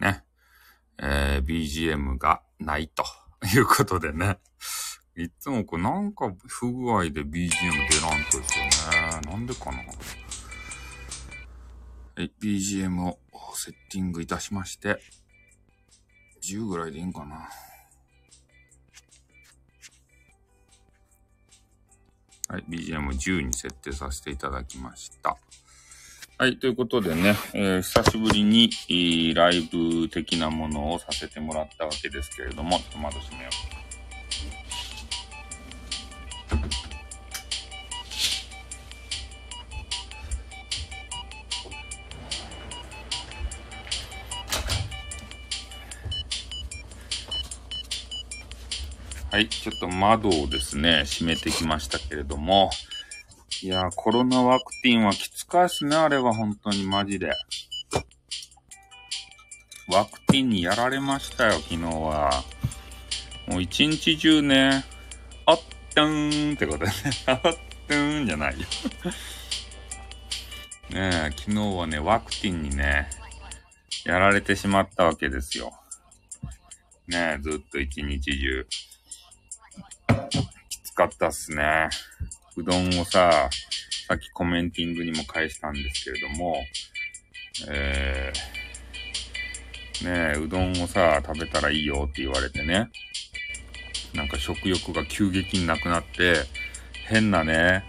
ね、えー、BGM がないということでね。いつもこれなんか不具合で BGM 出らんとですよね。なんでかな。はい、BGM をセッティングいたしまして、10ぐらいでいいんかな。はい、BGM10 に設定させていただきました。はい、ということでね、えー、久しぶりに、えー、ライブ的なものをさせてもらったわけですけれども、ちょっと窓閉めよう。はい、ちょっと窓をですね、閉めてきましたけれども、いやコロナワクチンはきつかいすね、あれは本当にマジで。ワクチンにやられましたよ、昨日は。もう一日中ね、あったーんってことでね、あったーんじゃないよ ねえ、昨日はね、ワクチンにね、やられてしまったわけですよ。ねえ、ずっと一日中。きつかったっすね。うどんをさ、さっきコメンティングにも返したんですけれども、えー、ねえ、うどんをさ、食べたらいいよって言われてね、なんか食欲が急激になくなって、変なね、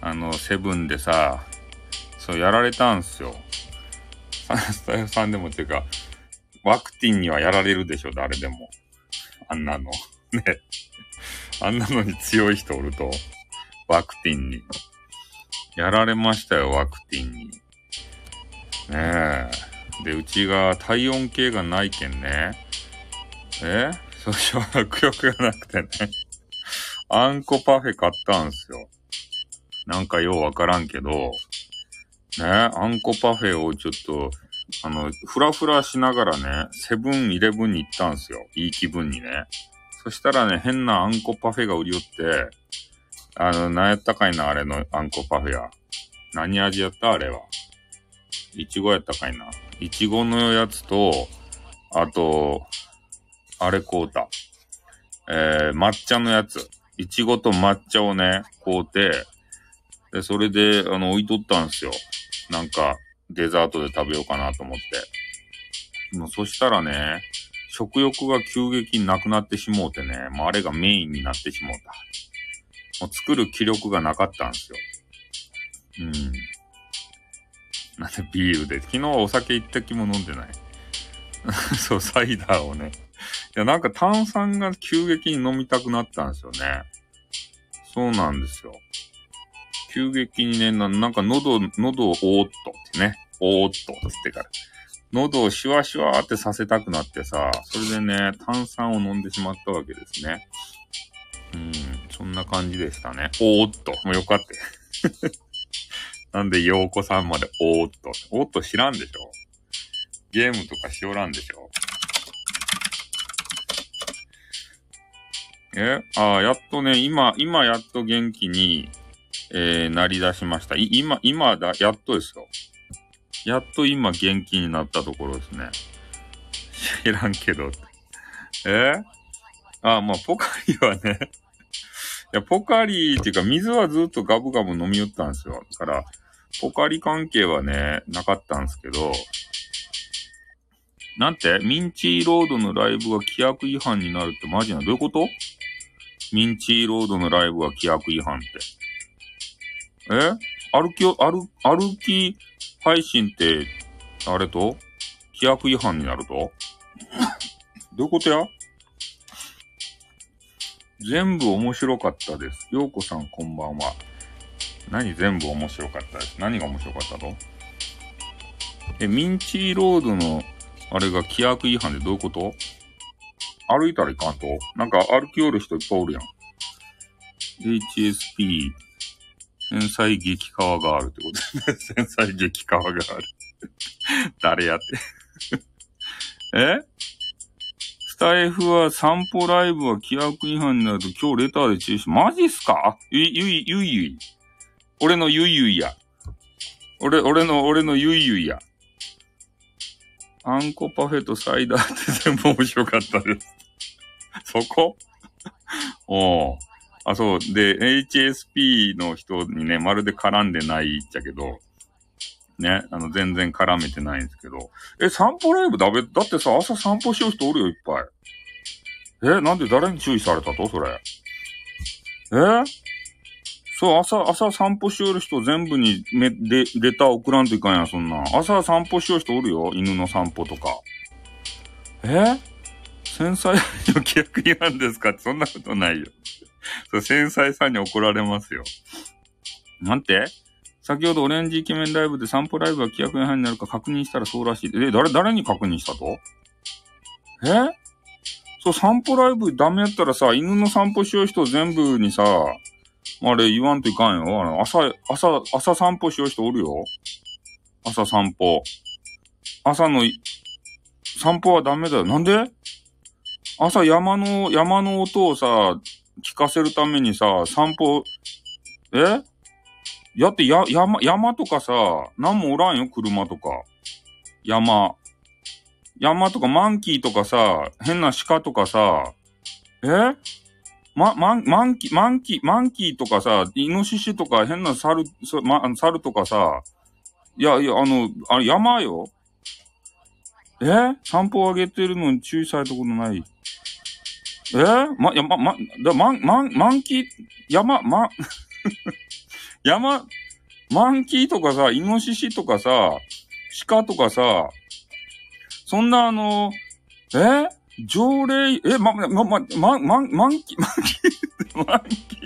あの、セブンでさ、そうやられたんすよ。スタイフさんでもっていうか、ワクチンにはやられるでしょ、誰でも。あんなの。ね。あんなのに強い人おると、ワクティンに。やられましたよ、ワクティンに。ねえ。で、うちが体温計がないけんね。え？そう、食欲がなくてね。あんこパフェ買ったんすよ。なんかようわからんけど、ね、あんこパフェをちょっと、あの、ふらふらしながらね、セブンイレブンに行ったんすよ。いい気分にね。そしたらね、変なあんこパフェが売り寄って、あの、何やったかいな、あれのあんこパフェや。何味やったあれは。いちごやったかいな。いちごのやつと、あと、あれ買うた。えー、抹茶のやつ。いちごと抹茶をね、買うて、で、それで、あの、置いとったんすよ。なんか、デザートで食べようかなと思って。もうそしたらね、食欲が急激になくなってしもうてね、もうあれがメインになってしもうた。もう作る気力がなかったんですよ。うん。なんでビールで。昨日はお酒一滴も飲んでない。そう、サイダーをね。いや、なんか炭酸が急激に飲みたくなったんですよね。そうなんですよ。急激にね、ななんか喉、喉をおーっとってね。おーっとってから。喉をシュワシュワってさせたくなってさ、それでね、炭酸を飲んでしまったわけですね。うん、そんな感じでしたね。おーっと、もうよかった。なんで、ようこさんまでおーっと。おーっと知らんでしょゲームとかしおらんでしょえ？ああ、やっとね、今、今やっと元気に、えー、なり出しました。い、今、今だ、やっとですよ。やっと今元気になったところですね。知らんけど。え？あ、まあ、ポカリはね。いや、ポカリっていうか、水はずっとガブガブ飲み寄ったんですよ。だから、ポカリ関係はね、なかったんですけど、なんて？ミンチーロードのライブが規約違反になるってマジなどういうこと？ミンチーロードのライブが規約違反って。え？歩きを、歩、歩き配信って、あれと？規約違反になると？どういうことや？全部面白かったです。ようこさんこんばんは。何全部面白かったです？何が面白かったとえ、ミンチーロードの、あれが規約違反でどういうこと？歩いたらいかんと？なんか歩き寄る人いっぱいおるやん。HSP 繊細激川があるってことですね。繊細激川がある。誰やってえ？スタイフは散歩ライブは規約違反になると今日レターで中止。マジっすか？ゆい、ゆい、ゆいゆい。俺のゆいゆいや。俺、俺の、俺のゆいゆいや。あんこパフェとサイダーって全部面白かったです。そこ？おうあ、そう。で、HSP の人にね、まるで絡んでないっちゃけど、ね、あの、全然絡めてないんですけど。え、散歩ライブだべ、だってさ、朝散歩しよう人おるよ、いっぱい。え、なんで誰に注意されたとそれ？え？そう、朝、朝散歩しよる人全部にめ、レ、レター送らんといかんや、そんな。朝散歩しよる人おるよ、犬の散歩とか。え？繊細の規約違反ですか？そんなことないよ。そう、繊細さんに怒られますよ。なんて？先ほどオレンジイケメンライブで散歩ライブが規約違反になるか確認したらそうらしい。え、誰、誰に確認したと？え？そう、散歩ライブダメやったらさ、犬の散歩しよう人全部にさ、あれ言わんといかんよ。あの、朝、朝、朝散歩しよう人おるよ。朝散歩。朝の、散歩はダメだよ。なんで？朝山の、山の音をさ、聞かせるためにさ、散歩、え？やって、や、山、山とかさ、なんもおらんよ、車とか。山。山とかマンキーとかさ、変な鹿とかさ、え？ま、マン、マンキー、マンキー、マンキーとかさ、イノシシとか変な猿、猿とかさ、いやいや、あの、あれ山よ。え？散歩あげてるのに注意されたことない。え？ま、や、ま、ま、だ、マン、マン、マンキー、山、ま、山、マンキーとかさ、イノシシとかさ、鹿とかさ、そんなあの、え？条例、え、ま、ま、ま、ま、ま、マンキー、マンキー、マンキ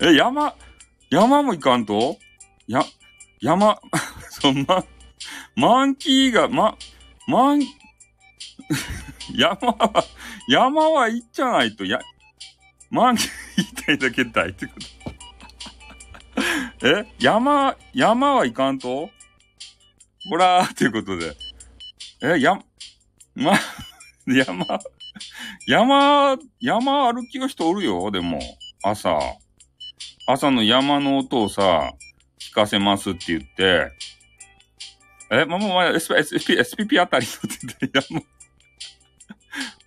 ー。え、山、山も行かんと？や、山、そんな、マンキーが、ま、マン、山は、山は行っちゃないと、や、マンキー言いたいだけだいってこと。え山、山は行かんと？ほらー、ということで。え、や、ま、山、山、山歩きの人おるよ、でも。朝。朝の山の音をさ、聞かせますって言って、え、ま、ま、ま、SP、SP、SPP あたりのって言って、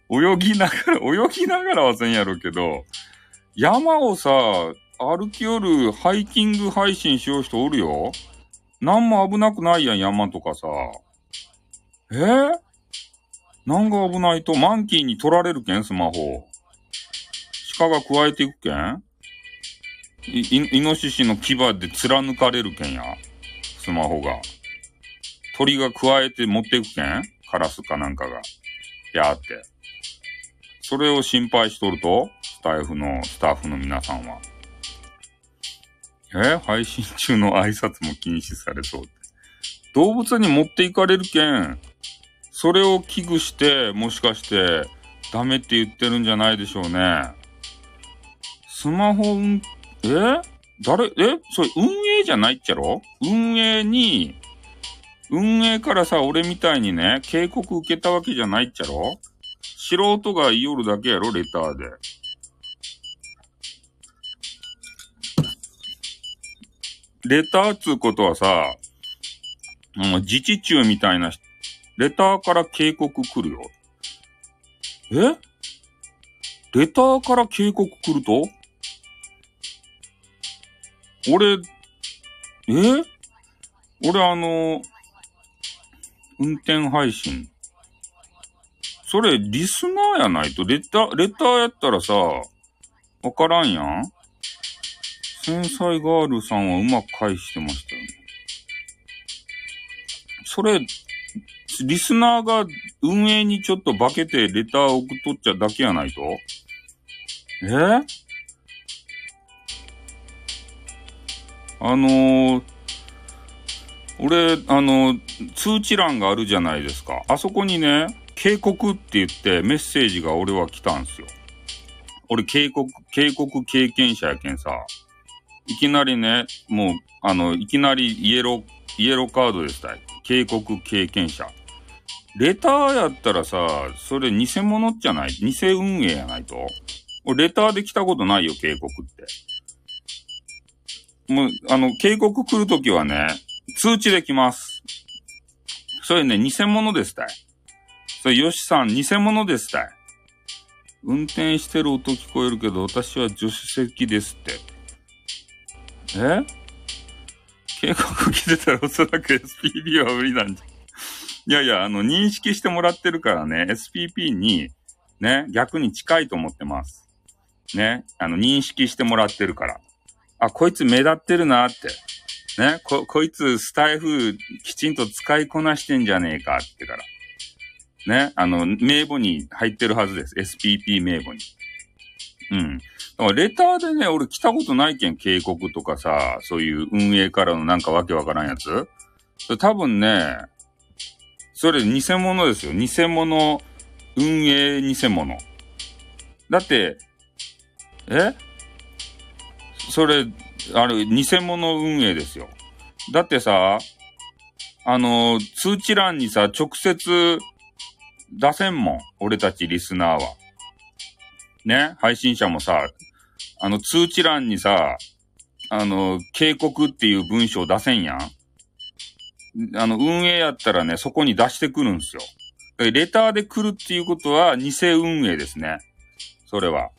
山、泳ぎながら、泳ぎながらはせんやろうけど、山をさ、歩きよるハイキング配信しよう人おるよ。なんも危なくないやん、山とかさ。え？ー、なんが危ないと、マンキーに取られるけん、スマホ。鹿が加えていくけんい、い、イノシシの牙で貫かれるけんや。スマホが。鳥が加えて持っていくけんカラスかなんかが。やーって。それを心配しとるとスタイフの、スタッフの皆さんは。え配信中の挨拶も禁止されそうって。動物に持っていかれるけん、それを危惧して、もしかして、ダメって言ってるんじゃないでしょうね。スマホ、ん、え？誰、え？それ運営じゃないっちゃろ？運営に、運営からさ、俺みたいにね、警告受けたわけじゃないっちゃろ？素人が言いよるだけやろ、レターで。レターつうことはさ、もう自治中みたいな、レターから警告来るよ。え？レターから警告来ると？俺、え？俺あの、運転配信。それ、リスナーやないと、レター、レターやったらさ、わからんやん。繊細ガールさんはうまく返してましたよね。それ、リスナーが運営にちょっと化けてレター送っとっちゃだけやないと？え？あのー、俺、あの、通知欄があるじゃないですか。あそこにね、警告って言ってメッセージが俺は来たんすよ。俺警告、警告経験者やけんさ。いきなりね、もう、あの、いきなりイエロー、イエローカードでしたい。警告経験者。レターやったらさ、それ偽物じゃない？偽運営やないと？俺レターで来たことないよ、警告って。もう、あの、警告来るときはね、通知で来ます。それね、偽物ですたい。それ、よしさん、偽物ですたい。運転してる音聞こえるけど、私は助手席ですって。え？警告来てたらおそらく SPP は無理なんじゃ。いやいや、あの、認識してもらってるからね、SPP に、ね、逆に近いと思ってます。ね、あの、認識してもらってるから。あ、こいつ目立ってるなって。ね、こ、こいつスタイフきちんと使いこなしてんじゃねえかってから。ね、あの、名簿に入ってるはずです。SPP 名簿に。うん。レターでね、俺来たことないけん、警告とかさ、そういう運営からのなんかわけわからんやつ？多分ね、それ偽物ですよ。偽物、運営偽物。だって、え？それ、あれ、偽物運営ですよ。だってさ、あの、通知欄にさ、直接出せんもん。俺たちリスナーは。ね？配信者もさ、あの、通知欄にさ、あの、警告っていう文章出せんやん。あの、運営やったらね、そこに出してくるんすよ。レターで来るっていうことは、偽運営ですね。それは。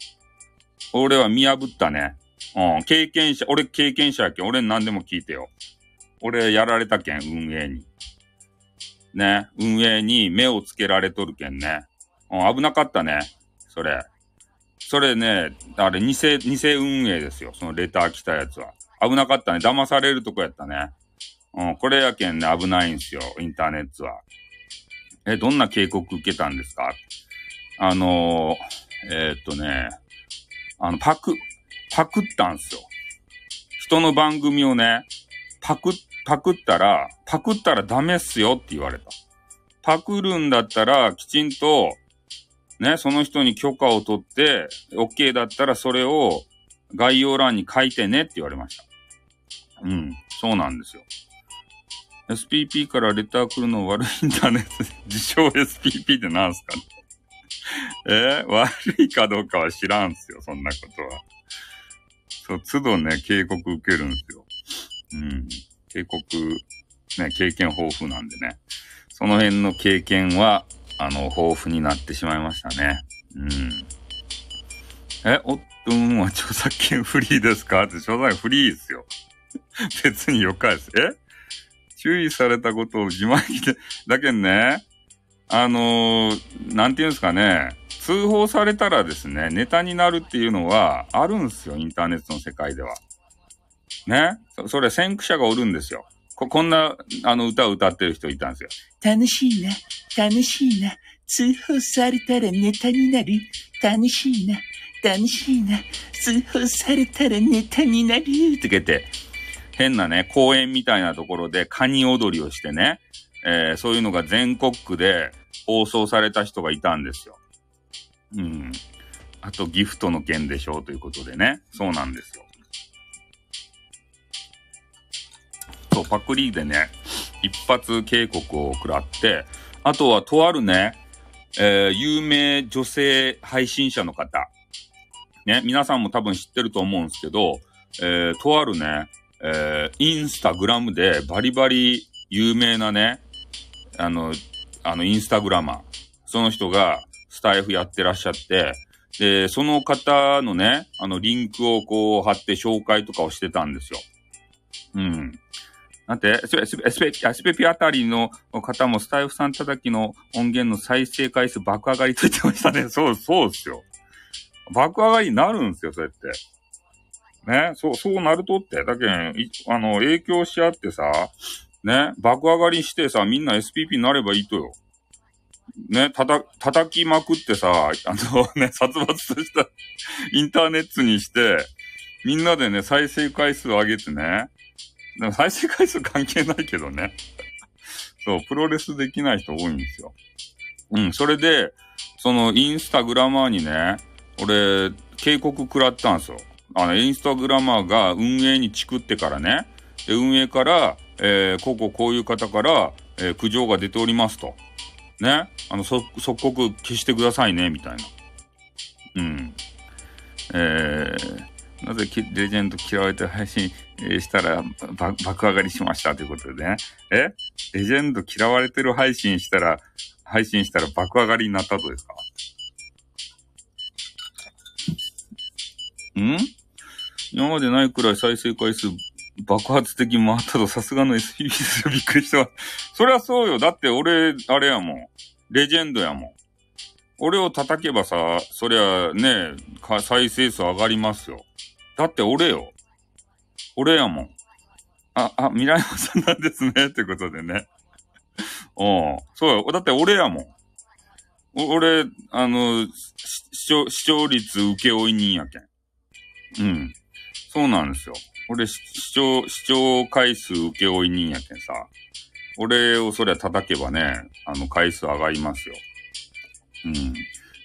俺は見破ったね。うん、経験者、俺経験者やけん、俺何でも聞いてよ。俺やられたけん、運営に。ね、運営に目をつけられとるけんね。うん、危なかったね。それ。それね、あれ、偽、偽運営ですよ。そのレター来たやつは。危なかったね。騙されるとこやったね。うん、これやけんね、危ないんすよ。インターネットは。え、どんな警告受けたんですか？あのー、えー、っとね、あの、パク、パクったんすよ。人の番組をね、パク、パクったら、パクったらダメっすよって言われた。パクるんだったら、きちんと、ね、その人に許可を取って、OK だったらそれを概要欄に書いてねって言われました。うん、そうなんですよ。SPP からレター来るの悪いインターネット自称 SPP って何すかねえー、悪いかどうかは知らんすよ、そんなことは。そう、都度ね、警告受けるんすよ。うん。警告、ね、経験豊富なんでね。その辺の経験は、あの、豊富になってしまいましたね。うん。え、おっとんは著作権フリーですか？って著作権フリーですよ。別によかです。え？注意されたことを自慢して、だけどね、あのー、なんていうんですかね、通報されたらですね、ネタになるっていうのはあるんですよ、インターネットの世界では。ね？それ先駆者がおるんですよ。こ、こんな、あの、歌を歌ってる人いたんですよ。楽しいな、楽しいな、通報されたらネタになる。楽しいな、楽しいな、通報されたらネタになる。ってけて、変なね、公園みたいなところでカニ踊りをしてね、えー、そういうのが全国区で放送された人がいたんですよ。うん。あとギフトの件でしょうということでね。そうなんですよ。そう、パクリでね、一発警告を食らって、あとはとあるね、えー、有名女性配信者の方。ね、皆さんも多分知ってると思うんですけど、えー、とあるね、えー、インスタグラムでバリバリ有名なね、あの、あの、インスタグラマー。その人がスタイフやってらっしゃって、で、その方のね、あの、リンクをこう貼って紹介とかをしてたんですよ。うん。なんて、スペ、スペ、スペ、スペピあたりの方もスタイフさん叩きの音源の再生回数爆上がりと言ってましたね。そう、そうっすよ。爆上がりになるんですよ、そうやって。ね、そう、そうなるとって。だけん、あの、影響し合ってさ、ね、爆上がりしてさ、みんな SPP になればいいとよ。ね、たた、叩きまくってさ、あのね、殺伐としたインターネットにして、みんなでね、再生回数上げてね。で も再生回数関係ないけどね。そう、プロレスできない人多いんですよ。うん、それで、そのインスタグラマーにね、俺、警告食らったんですよ。あの、インスタグラマーが運営にチクってからね、で、運営から、えー、こうこうこういう方から、えー、苦情が出ておりますと。ね。あの、即刻消してくださいね、みたいな。うん。えー、なぜレジェンド嫌われて配信したら爆上がりしましたということでね。え？レジェンド嫌われてる配信したら、配信したら爆上がりになったとですか？ん？今までないくらい再生回数爆発的に回ったとさすがの SP で。びっくりした。そりゃそうよ。だって俺、あれやもん。レジェンドやもん。俺を叩けばさ、そりゃね、再生数上がりますよ。だって俺よ。俺やもん。あ、あ、未来さんなんですね。ってことでね。うん。そうよ。だって俺やもん。俺、あの、視聴、視聴率請負人やけん。うん。そうなんですよ。俺、視聴、視聴回数請負人やけんさ。俺をそりゃ叩けばね、あの回数上がりますよ。うん。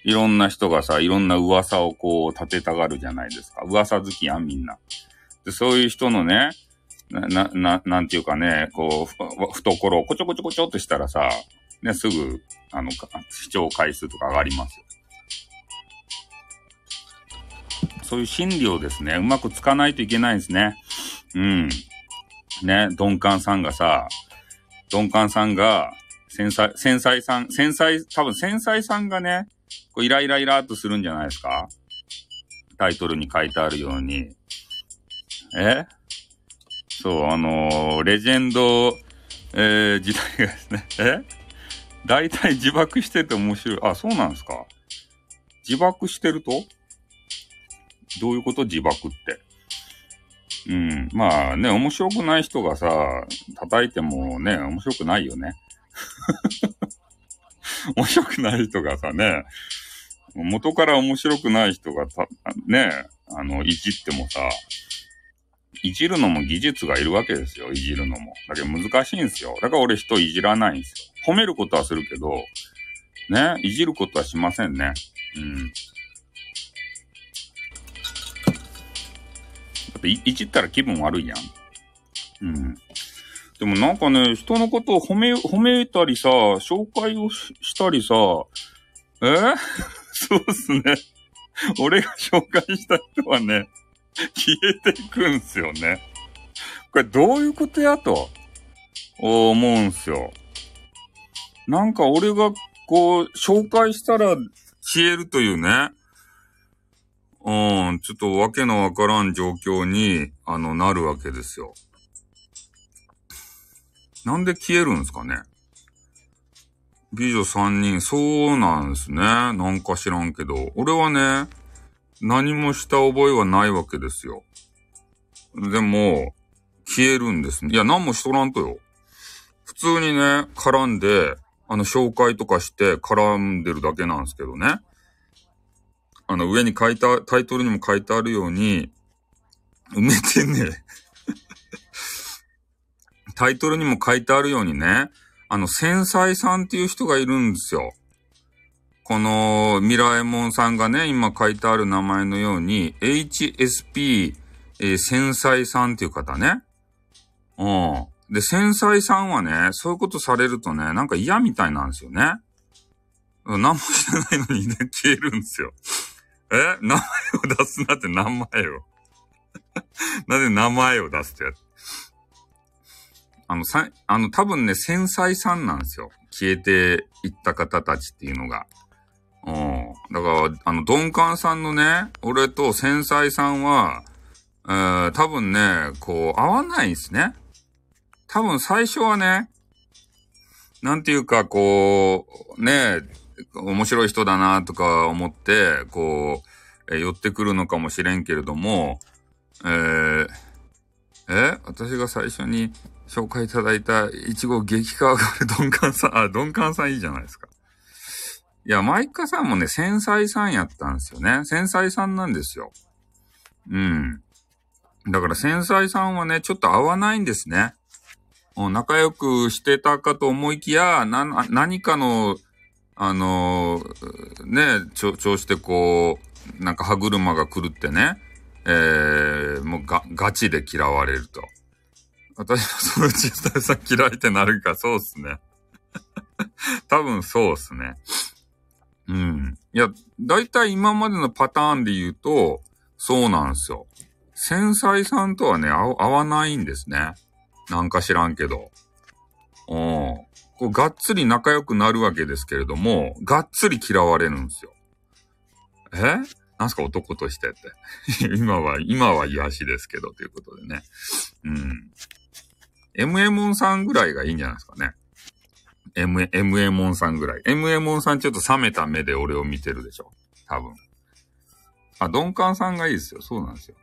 いろんな人がさ、いろんな噂をこう立てたがるじゃないですか。噂好きやん、みんな。で、そういう人のね、な、な、なんていうかね、こう、懐をこちょこちょこちょっとしたらさ、ね、すぐ、あの、視聴回数とか上がりますよ。そういう心理をですね、うまくつかないといけないんですね。うん。ね、鈍感さんがさ、鈍感さんが、繊細、繊細さん、繊細、多分繊細さんがね、こうイライライラっとするんじゃないですか？タイトルに書いてあるように。え？そう、あのーレジェンド、えー、時代がですね、え？大体自爆してて面白い。あ、そうなんですか？自爆してると？どういうこと？自爆って。うん。まあね、面白くない人がさ、叩いてもね、面白くないよね。面白くない人がさね、元から面白くない人がた、ね、あの、いじってもさ、いじるのも技術がいるわけですよ、いじるのも。だけど難しいんですよ。だから俺人いじらないんですよ。褒めることはするけど、ね、いじることはしませんね。うん。だっていいじったら気分悪いやん。うん。でもなんかね、人のことを褒め、褒めたりさ、紹介をししたりさ、え？そうっすね。俺が紹介した人はね、消えていくんすよね。これどういうことやと、思うんすよ。なんか俺がこう、紹介したら消えるというね。うん、ちょっとわけのわからん状況に、あの、なるわけですよ。なんで消えるんすかね美女3人、そうなんですね。なんか知らんけど。俺はね、何もした覚えはないわけですよ。でも、消えるんですね。いや、何もしとらんとよ。普通にね、絡んで、あの、紹介とかして絡んでるだけなんですけどね。あの、上に書いた、タイトルにも書いてあるように、埋めてね。タイトルにも書いてあるようにね、あの、繊細さんっていう人がいるんですよ。この、ミラエモンさんがね、今書いてある名前のように、HSP、えー繊細さんっていう方ね。うん。で、繊細さんはね、そういうことされるとね、なんか嫌みたいなんですよね。何もしてないのにね、消えるんですよ。え？名前を出すなって名前を。なんで名前を出すってやつ？あの、さ、あの、多分ね、繊細さんなんですよ。消えていった方たちっていうのが。うん。だから、あの、鈍感さんのね、俺と繊細さんは、えー、多分ね、こう、合わないんですね。多分最初はね、なんていうか、こう、ね、面白い人だなとか思って、こう、えー寄ってくるのかもしれんけれども、えー、え私が最初に紹介いただいた、いちご激化がある鈍感さん、あ、鈍感さんいいじゃないですか。いや、マイカさんもね、繊細さんやったんですよね。繊細さんなんですよ。うん。だから繊細さんはね、ちょっと合わないんですね。うん仲良くしてたかと思いきや、な、何かの、あのーね、ちょ、調子でこう、なんか歯車が狂ってね、えー、もうが、ガチで嫌われると。私はそのうちスタイさん嫌いってなるか、そうっすね。多分そうっすね。うん。いや、だいたい今までのパターンで言うと、そうなんですよ。繊細さんとはね、合合わないんですね。なんか知らんけど。うん。こうがっつり仲良くなるわけですけれども、がっつり嫌われるんですよ。え？なんすか男としてって。今は、今は癒しですけど、ということでね。うん。MM さんぐらいがいいんじゃないですかね。M、MM さんぐらい。MM さんちょっと冷めた目で俺を見てるでしょ。多分。あ、ドンカンさんがいいですよ。そうなんですよ。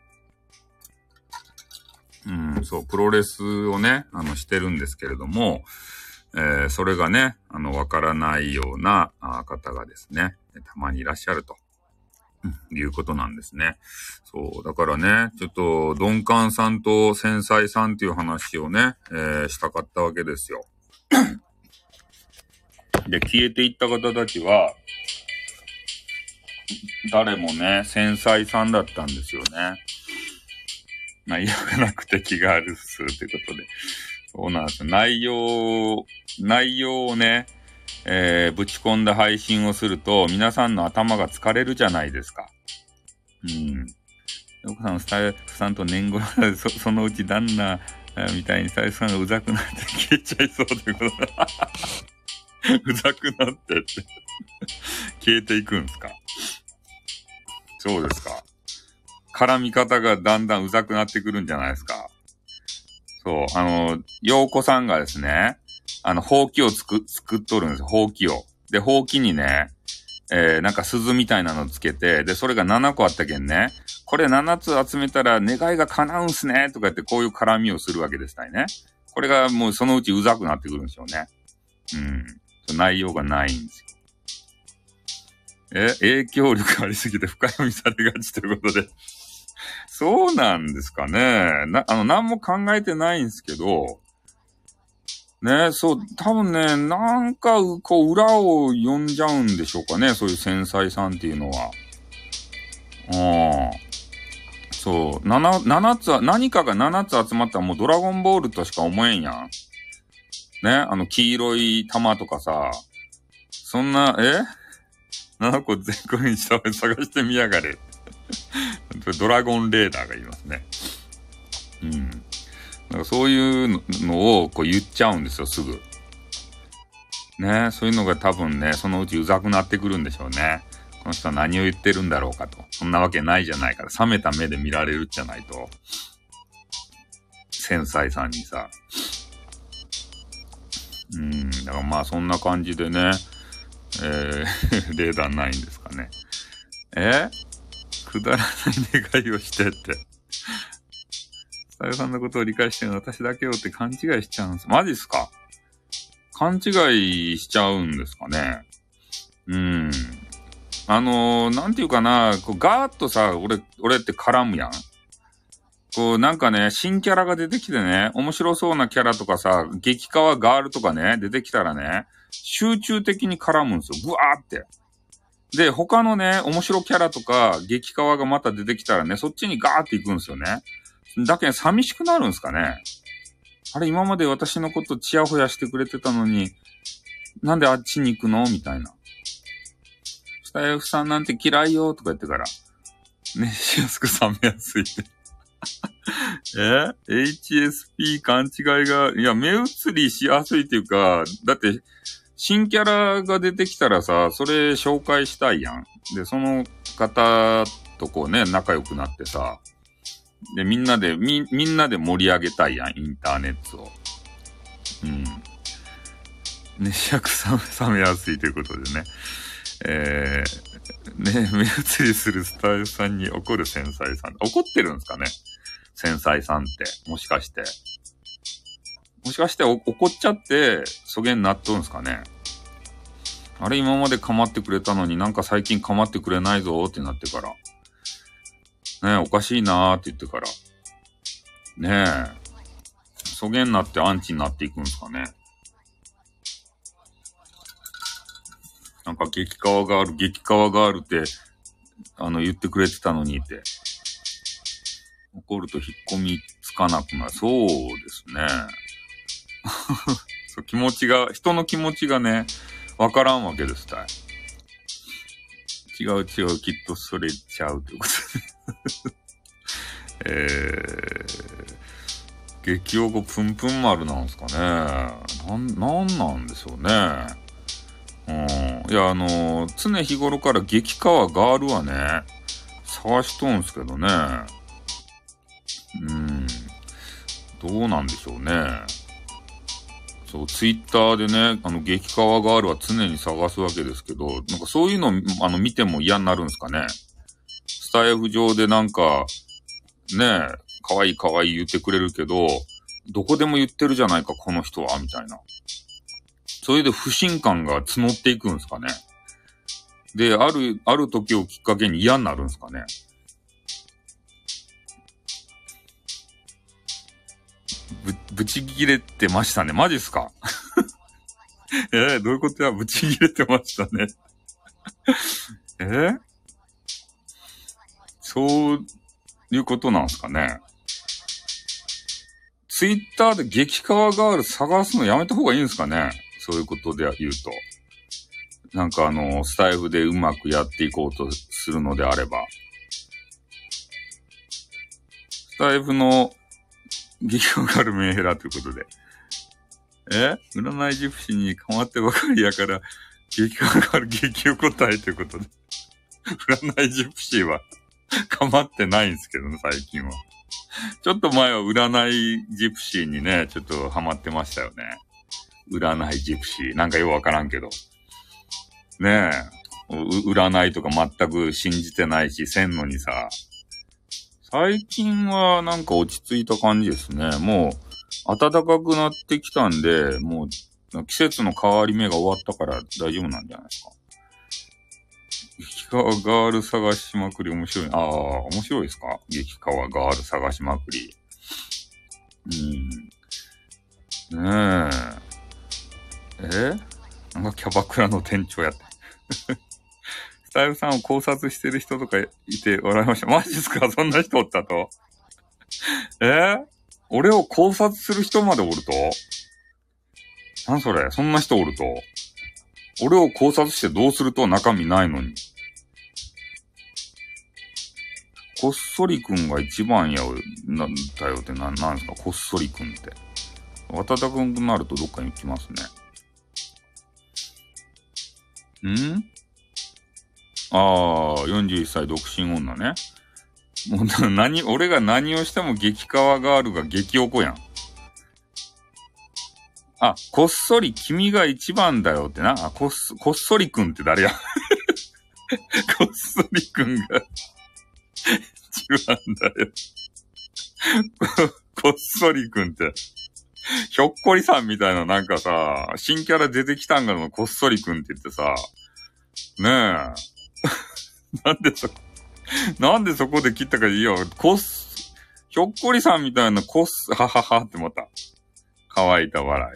うん、そう、プロレスをね、あの、してるんですけれども、えーそれがね、あの、わからないような方がですね、たまにいらっしゃると。いうことなんですね。そう。だからね、ちょっと、鈍感さんと繊細さんっていう話をね、えーしたかったわけですよ。で、消えていった方たちは、誰もね、繊細さんだったんですよね。内容がなくて気があるっす、ってことで。そうなんです。内容、内容をね、えーぶち込んだ配信をすると、皆さんの頭が疲れるじゃないですか。うん。奥さん、スタイフさんと年頃、そそのうち旦那、みたいにスタイフさんがうざくなって消えちゃいそうということで。うざくなってって。消えていくんですか？そうですか。絡み方がだんだんうざくなってくるんじゃないですか。そう、あの、洋子さんがですね、あの、ほうきをつく、作っとるんですよ、ほうきを。で、ほうきにね、えー、なんか鈴みたいなのつけて、で、それが7個あったけんね、これ7つ集めたら願いが叶うんすね、とか言ってこういう絡みをするわけですたいね。これがもうそのうちうざくなってくるんでしょうね。うん。内容がないんですよ。え、影響力ありすぎて深読みされがちということで。そうなんですかね。な、あの、何も考えてないんですけど、ね、そう、多分ね、なんか、こう、裏を読んじゃうんでしょうかね、そういう繊細さんっていうのは。うん。そう、七、七つは、何かが七つ集まったらもうドラゴンボールとしか思えんやん。ね、あの、黄色い玉とかさ、そんな、え ?7 個全国に探してみやがれ。ドラゴンレーダーがいますね。うん。だかそういうのをこう言っちゃうんですよ、すぐ。ねそういうのが多分ね、そのうちうざくなってくるんでしょうね。この人は何を言ってるんだろうかと。そんなわけないじゃないから、冷めた目で見られるじゃないと。繊細さんにさ。うん、だからまあそんな感じでね、えー、レーダーないんですかね。え？くだらない願いをしてって。スタイルさんのことを理解してるのは私だけよって勘違いしちゃうんです。マジっすか？勘違いしちゃうんですかね？うん。あのー、なんていうかな、こうガーッとさ、俺、俺って絡むやん。こう、なんかね、新キャラが出てきてね、面白そうなキャラとかさ、激化はガールとかね、出てきたらね、集中的に絡むんですよ。ブワーって。で、他のね、面白キャラとか、激化がまた出てきたらね、そっちにガーって行くんですよね。だけど寂しくなるんですかね？あれ、今まで私のことチヤホヤしてくれてたのに、なんであっちに行くの？みたいな。スタイフさんなんて嫌いよとか言ってから、熱しやすく冷めやすいって。え ?HSP 勘違いが、いや、目移りしやすいっていうか、だって、新キャラが出てきたらさ、それ紹介したいやん。で、その方とこうね、仲良くなってさ、で、みんなで、み、みんなで盛り上げたいやん、インターネットを。うん。熱しやす冷めやすいということでね。えー、ね、目移りするスタイルさんに怒る繊細さん。怒ってるんですかね？繊細さんって。もしかして。もしかして怒っちゃって、そげんなっとるんすかね？あれ今まで構ってくれたのになんか最近構ってくれないぞってなってから。ね、おかしいなーって言ってから。ねえ。そげんなってアンチになっていくんですかね。なんか激川がある、激川があるって、あの、言ってくれてたのにって。怒ると引っ込みつかなくなる。そうですね。そう気持ちが、人の気持ちがね、わからんわけです、たい。違う違う、きっとそれちゃうということで。えー、激おこぷんぷん丸なんですかね。なん、なんなんでしょうね。うん。いや、あのー、常日頃から激川ガールはね、探しとんすけどね。うん。どうなんでしょうね。そう、ツイッターでね、あの、激川ガールは常に探すわけですけど、なんかそういうの、あの、見ても嫌になるんですかね。スタイフ上でなんか、ねえ、可愛い可愛いい言ってくれるけど、どこでも言ってるじゃないか、この人は、みたいな。それで不信感が募っていくんですかね。で、ある、ある時をきっかけに嫌になるんですかね。ぶ、ぶち切れてましたね。マジっすか？えー、どういうことや？ぶち切れてましたねえー、そういうことなんすかね。ツイッターで激川ガール探すのやめた方がいいんですかねそういうことで言うと。なんかあの、スタイフでうまくやっていこうとするのであれば。スタイフの激川ガールメンヘラということで。え？占いジプシーにかまってばかりやから、激川ガール激お答えということで。占いジプシーはかまってないんですけどね、最近は。ちょっと前は占いジプシーにね、ちょっとハマってましたよね。占いジプシー。なんかよくわからんけど。ねえ。占いとか全く信じてないし、せんのにさ。最近はなんか落ち着いた感じですね。もう、暖かくなってきたんで、もう、季節の変わり目が終わったから大丈夫なんじゃないですか。激川ガール探しまくり面白い。ああ、面白いですか？激川ガール探しまくり。うん。ねえ。え？なんかキャバクラの店長やって。スタイルさんを考察してる人とかいて笑いました。マジっすか？そんな人おったと？え、俺を考察する人までおると？なんそれ？そんな人おると？俺を考察してどうすると中身ないのに。こっそりくんが一番や、なんだよってな、なんですか？こっそりくんって。渡田くんとなるとどっかに行きますね。ん？ああ、41歳独身女ね。もう何、俺が何をしても激川ガールが激おこやん。あ、こっそり君が一番だよってな。あ、こっそ、こっそりくんって誰や？こっそりくんが一番だよ こっそりくんって。ひょっこりさんみたいななんかさ、新キャラ出てきたんがのこっそりくんって言ってさ、ねえ。なんでそ、なんでそこで切ったかいいよ。こっ、ひょっこりさんみたいなこっ、はははって思った。乾いた笑い。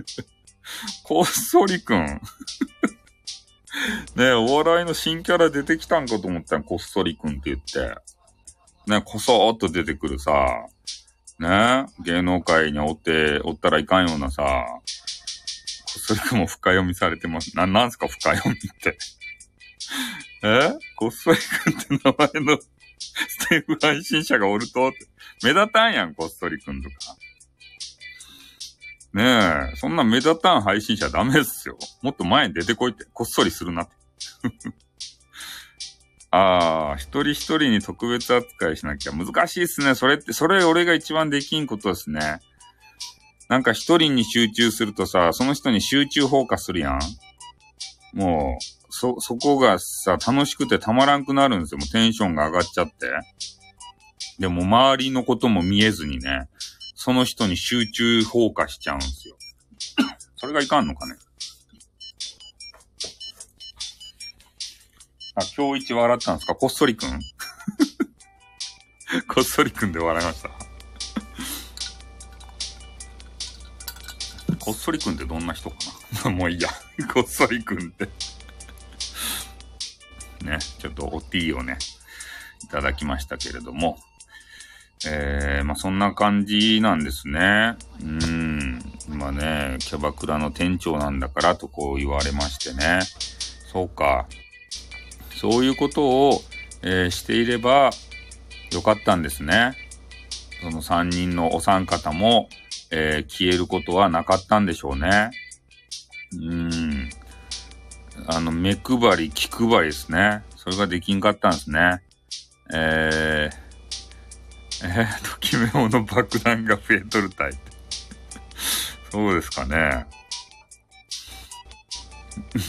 こっそりくん。ねお笑いの新キャラ出てきたんかと思ったん、こっそりくんって言って。ねこそーっと出てくるさ、ね芸能界におって、おったらいかんようなさ、こっそりくんも深読みされてます。な、なんすか深読みって。え？こっそりくんって名前のステーフ配信者がおると？目立たんやん、こっそりくんとか。ねえ、そんな目立たん配信者ダメっすよ。もっと前に出てこいって、こっそりするなって。ああ、一人一人に特別扱いしなきゃ難しいっすね。それって、それ俺が一番できんことですね。なんか一人に集中するとさ、その人に集中放火するやん。もう、そ、そこがさ、楽しくてたまらんくなるんですよ。もうテンションが上がっちゃって。でも周りのことも見えずにね。その人に集中放火しちゃうんですよ。それがいかんのかね？あ、今日一笑ったんですか？こっそりくん？こっそりくんで笑いました。こっそりくんってどんな人かな？もういいや。こっそりくんってね、ちょっとおティーをね、いただきましたけれども。えー、まあそんな感じなんですね。うん。まね、キャバクラの店長なんだからとこう言われましてね。そうか。そういうことを、えー、していれば、よかったんですね。その3人のお三方も、えー、消えることはなかったんでしょうね。うーん。あの、目配り、気配りですね。それができんかったんですね。えー、えー、ときめもの爆弾が増えとるタイプ。そうですかね。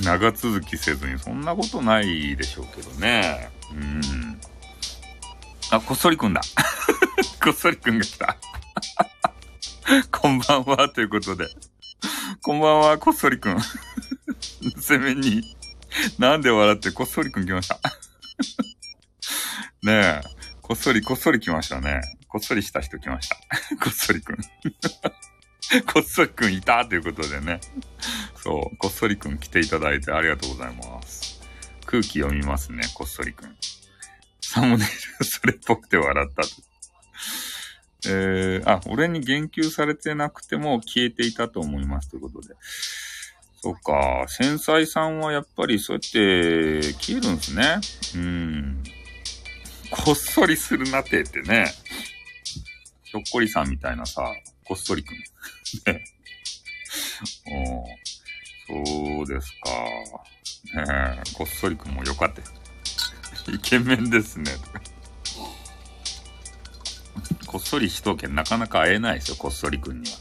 長続きせずに、そんなことないでしょうけどね。うん。あ、こっそりくんだ。こっそりくんが来た。こんばんは、ということで。こんばんは、こっそりくん。攻めに、なんで笑ってこっそりくん来ました。ねえ、こっそり、こっそり来ましたね。こっそりした人来ました。こっそりくん。こっそりくんいたということでね。そう、こっそりくん来ていただいてありがとうございます。空気読みますね、こっそりくん。サムネイルそれっぽくて笑った。えー、あ、俺に言及されてなくても消えていたと思いますということで。そっか、繊細さんはやっぱりそうやって消えるんですね。うん。こっそりするなてってね。ひょっこりさんみたいなさ、こっそりくん。ね。そうですか。ねえ、こっそりくんもよかった。イケメンですね。こっそりしとけなかなか会えないですよ、こっそりくんには。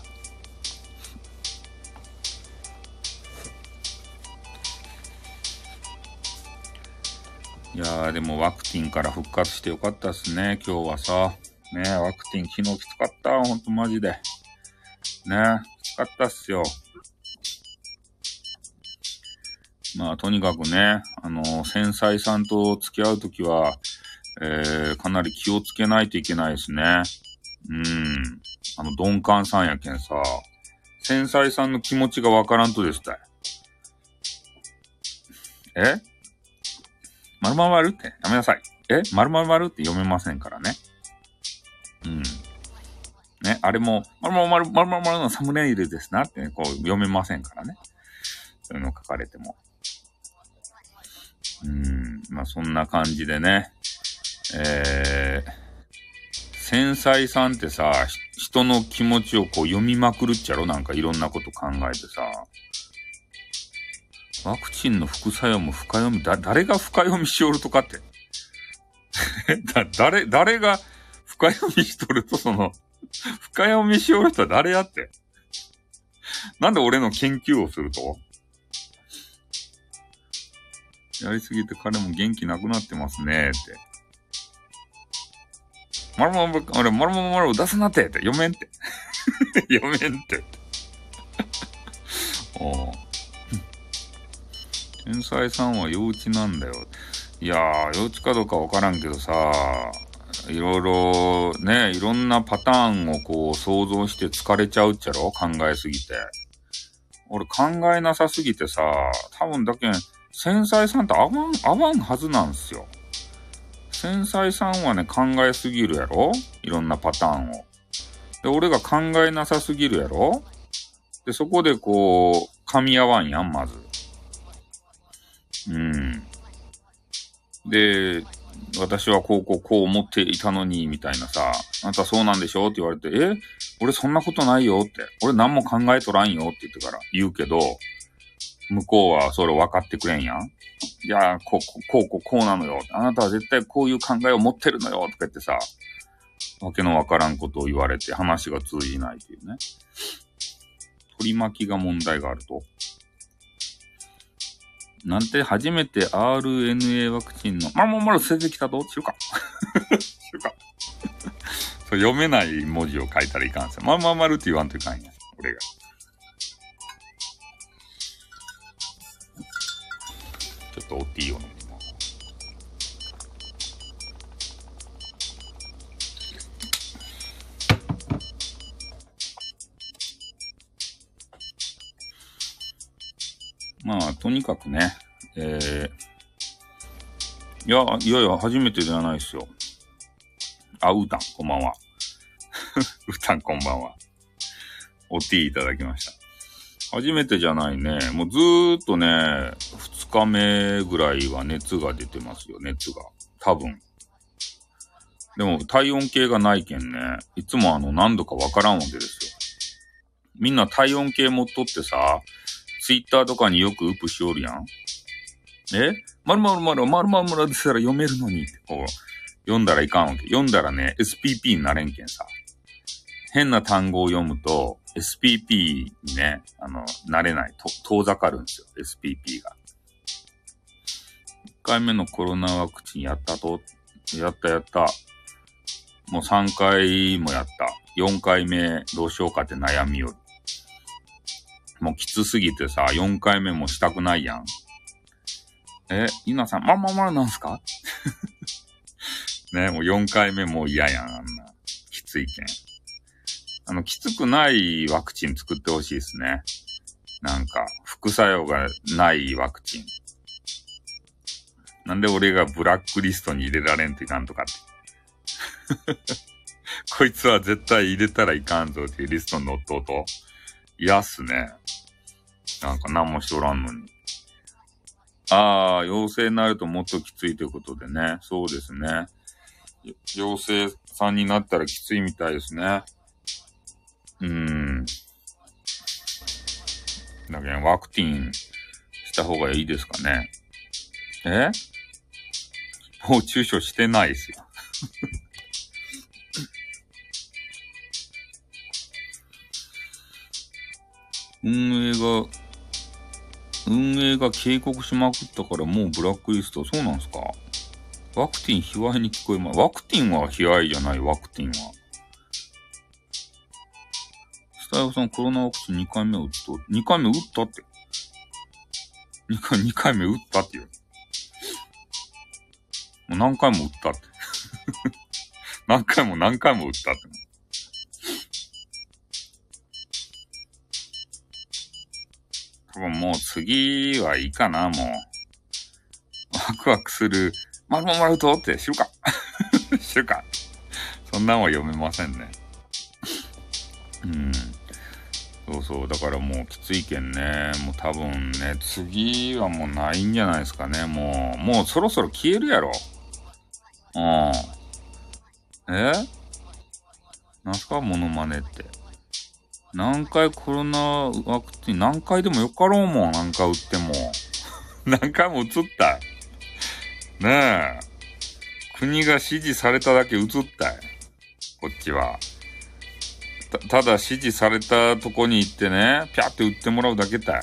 いやー、でもワクチンから復活してよかったっすね、今日はさ。ねワクチン昨日きつかった、ほんとマジで。ねきつかったっすよ。まあ、とにかくね、あの、繊細さんと付き合うときは、えー、かなり気をつけないといけないですね。うん。あの、鈍感さんやけんさ、繊細さんの気持ちがわからんとですたい。え？まるまるってやめなさい。え？まるまるって読めませんからね。うん。ね、あれも、まるまるまるまるまるまるのサムネイルですなって、ね、こう読めませんからね。そういうの書かれても。うん。まあそんな感じでね。えー、繊細さんってさ、人の気持ちをこう読みまくるっちゃろ？なんかいろんなこと考えてさ。ワクチンの副作用も深読み、だ、誰が深読みしおるとかって だ、誰、誰が深読みしとると、その、深読みしおる人は誰やってなんで俺の研究をすると？やりすぎて彼も元気なくなってますね、って。まるまる、あれ、まるまるまる出すなってって、読めんって。読めんって。お天才さんは幼稚なんだよ。いやー、幼稚かどうかわからんけどさ、いろいろね、いろんなパターンをこう想像して疲れちゃうっちゃろ？考えすぎて。俺考えなさすぎてさ、多分だけん、繊細さんと合わん、合わんはずなんすよ。繊細さんはね、考えすぎるやろ？いろんなパターンを。で、俺が考えなさすぎるやろ？で、そこでこう、噛み合わんやん、まず。うん。で、私はこうこうこう思っていたのに、みたいなさ、あんたそうなんでしょ？って言われて、え？俺そんなことないよって。俺何も考えとらんよって言ってから言うけど、向こうはそれ分かってくれんやん。いや、こう、こう、こう、こうなのよ。あなたは絶対こういう考えを持ってるのよ。とか言ってさ、わけのわからんことを言われて話が通じないというね。取り巻きが問題があると。なんて初めて RNA ワクチンの、まあまあまる捨ててきたと？知るか 知るかそう読めない文字を書いたらいかんすよ。まあまあまるって言わんといかんや。俺が。ちょっとおティーを飲みま。あ、とにかくね、えー、いや、いやいや、初めてではないですよ。あ、うーたん、こんばんは。うーたん、こんばんは。おティーいただきました。初めてじゃないね。もうずーっとね、二日目ぐらいは熱が出てますよ、熱が。多分。でも体温計がないけんね、いつもあの何度かわからんわけですよ。みんな体温計持っとってさ、ツイッターとかによくウプしおるやん。え？まるまるまるまるまるまるでしたら読めるのにってこう、読んだらいかんわけ。読んだらね、SPP になれんけんさ。変な単語を読むと、SPP にね、あの、なれない。と、遠ざかるんですよ。SPP が。1回目のコロナワクチンやったと、やったやった。もう3回もやった。4回目どうしようかって悩みよる。もうきつすぎてさ、4回目もしたくないやん。え、ゆなさん、まんままなんすか？ね、もう4回目も嫌やん、あんな。きついけん。あの、きつくないワクチン作ってほしいですね。なんか、副作用がないワクチン。なんで俺がブラックリストに入れられんといかんとかって。こいつは絶対入れたらいかんぞっていうリストに乗っとうと。嫌っすね。なんか何もしとらんのに。ああ、陽性になるともっときついということでね。そうですね。陽性さんになったらきついみたいですね。うーん。だけど、ワクチンした方がいいですかね。え？もう中傷してないですよ。運営が、運営が警告しまくったからもうブラックリスト。そうなんすか？ワクチン卑猥に聞こえます。ワクチンは卑猥じゃない、ワクチンは。スタイフさんコロナワクチン2回目打つと、2回目打ったって。2回、2回目打ったって言う。もう何回も打ったって。何回も何回も打ったって。多分もう次はいいかな、もう。ワクワクする、まるまるとって知るか 知るかそんなんは読めませんね。うん。そうそう。だからもうきついけんね。もう多分ね、次はもうないんじゃないですかね。もう、もうそろそろ消えるやろ。うん。え？なんすか？モノマネって。何回コロナワクチン、何回でもよかろうもん、何回打っても。何回も打つったい。ねえ。国が指示されただけ打つったい。こっちは。た、ただ指示されたとこに行ってね、ぴゃって打ってもらうだけたい。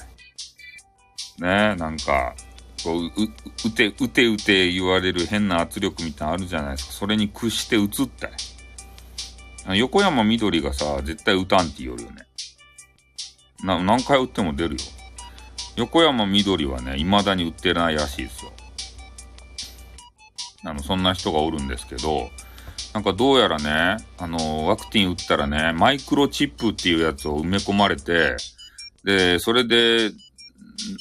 ねえ、なんか、こう、う、打て、打て打て言われる変な圧力みたいなのあるじゃないですか。それに屈して打つったい。横山みどりがさ、絶対打たんって言うよね。な、何回打っても出るよ。横山みどりはね、未だに打ってないらしいですよ。あの、そんな人がおるんですけど、なんかどうやらね、あの、ワクチン打ったらね、マイクロチップっていうやつを埋め込まれて、で、それで、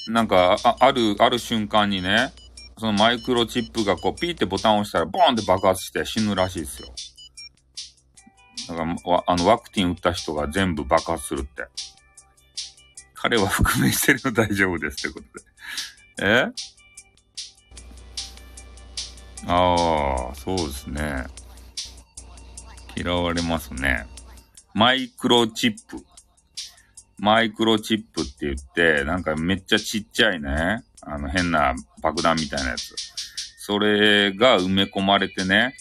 なんか、あある、ある瞬間にね、そのマイクロチップがこう、ピーってボタンを押したら、ボーンって爆発して死ぬらしいですよ。だから、あの、ワクチン打った人が全部爆発するって。彼は覆面してるの大丈夫ですってことで。え？ああ、そうですね。嫌われますね。マイクロチップ。マイクロチップって言って、なんかめっちゃちっちゃいね、あの変な爆弾みたいなやつ。それが埋め込まれてね、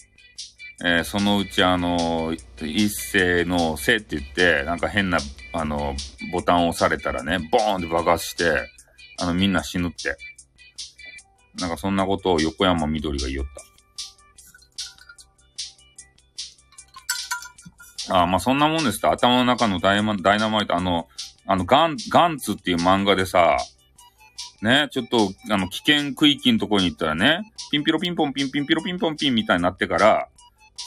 えー、そのうちあの、一斉のせいって言って、なんか変な、あの、ボタンを押されたらね、ボーンって爆発して、あの、みんな死ぬって。なんかそんなことを横山みどりが言おった。ああ、まあそんなもんですと、頭の中のダイダイナマイト、あの、あの、ガン、ガンツっていう漫画でさ、ね、ちょっと、あの、危険区域のところに行ったらね、ピンピロピンポンピンピンピロピンポンピンみたいになってから、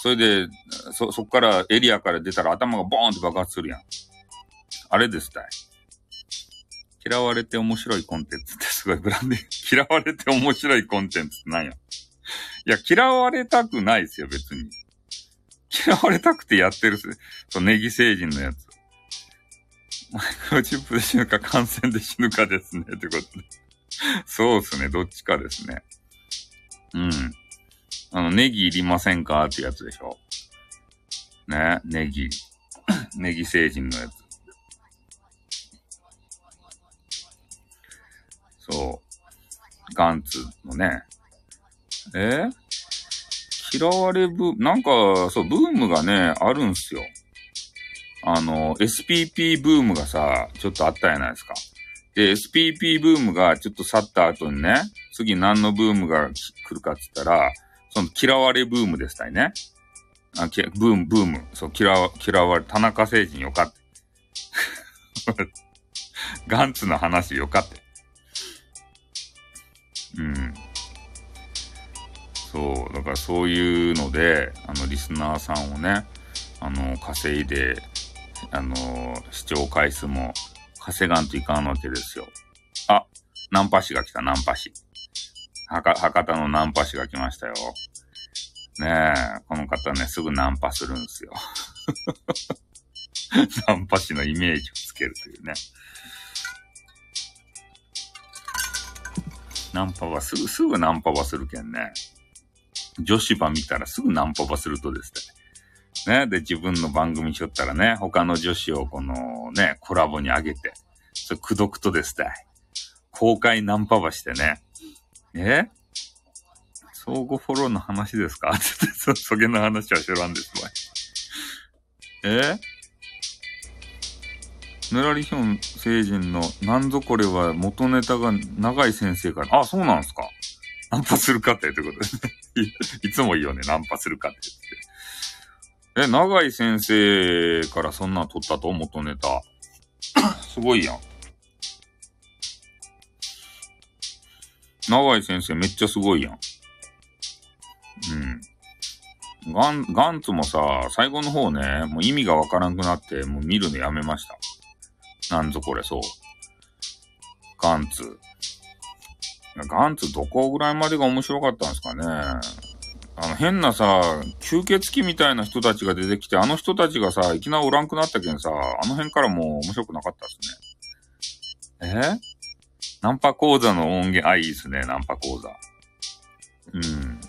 それで、そ、そっからエリアから出たら頭がボーンって爆発するやん。あれですたい。嫌われて面白いコンテンツってすごいブランデー。嫌われて面白いコンテンツって何や。いや、嫌われたくないですよ、別に。嫌われたくてやってるっす。そう、ネギ星人のやつ。マイクロチップで死ぬか感染で死ぬかですね。ってことで。そうっすね。どっちかですね。うん。あの、ネギいりませんか？ってやつでしょ？ね、ネギ。ネギ星人のやつ。そう。ガンツのね。え？嫌われブなんか、そう、ブームがね、あるんすよ。あの、SPP ブームがさ、ちょっとあったじゃないですか。で、SPP ブームがちょっと去った後にね、次何のブームが来るかって言ったら、その嫌われブームでしたいね。あ、きブーム、ブーム。そう、嫌わ、嫌われ、田中誠人よかって。ガンツの話よかって。うん。そう、だからそういうので、あの、リスナーさんをね、あの、稼いで、あの、視聴回数も稼がんといかんわけですよ。あ、ナンパ師が来た、ナンパ師。博多のナンパ師が来ましたよ。ねえ、この方ね、すぐナンパするんですよ。ナンパ師のイメージをつけるというね。ナンパはすぐ、すぐナンパはするけんね。女子場見たらすぐナンパはするとですね。ね。で、自分の番組しよったらね、他の女子をこのね、コラボに上げて、それ、くどくとですね。公開ナンパばしてね。え？相互フォローの話ですか？ってそ、そげの話は知らんですわ。え？ぬらりひょん星人の、なんぞこれは元ネタが長い先生から、あ、そうなんすかナンパするかってってことですね い。つも言うよね、ナンパするかって言って。え、長井先生からそんなん取ったと？元ネタ。すごいやん。長井先生めっちゃすごいやん。うん。ガン、ガンツもさ、最後の方ね、もう意味がわからんくなって、もう見るのやめました。なんぞこれ、そう。ガンツ。ガンツどこぐらいまでが面白かったんですかね。あの変なさ、吸血鬼みたいな人たちが出てきて、あの人たちがさ、いきなりおらんくなったけんさ、あの辺からもう面白くなかったですね。え？ナンパ講座の音源、あ、いいですね、ナンパ講座。うん。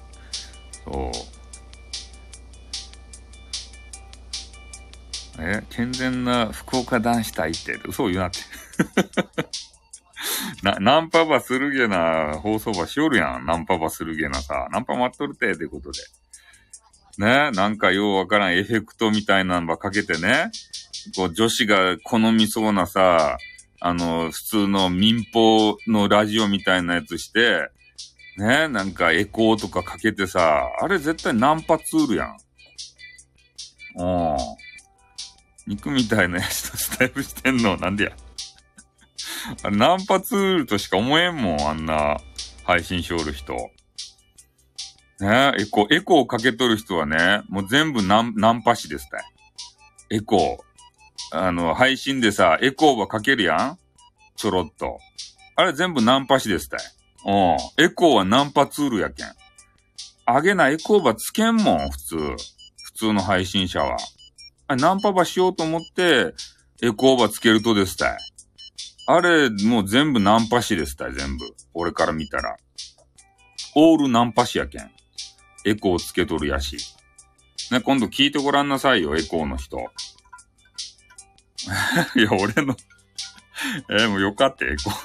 そう。え健全な福岡男子隊って嘘を言うなって。な、ナンパばするげな放送ばしおるやん。ナンパばするげなさ。ナンパ待っとるて、ってことで。ねなんかようわからんエフェクトみたいなのばかけてね。こう女子が好みそうなさ、あの、普通の民放のラジオみたいなやつして、ねなんかエコーとかかけてさ、あれ絶対ナンパツールやん。うん。肉みたいなやつとスタイルしてんの、なんでや。あれナンパツールとしか思えんもん、あんな配信しおる人。ねエコー、エコーかけとる人はね、もう全部ナン、ナンパ師ですたい。エコー。あの、配信でさ、エコーはかけるやん？ちょろっと。あれ全部ナンパ師ですたい。うん。エコーはナンパツールやけん。あげないエコーばつけんもん、普通。普通の配信者は。あナンパばしようと思って、エコーばつけるとですたい。あれ、もう全部ナンパ師ですたい、全部。俺から見たら。オールナンパ師やけん。エコーつけとるやし。ね、今度聞いてごらんなさいよ、エコーの人。いや、俺のえ、もうよかった、エコ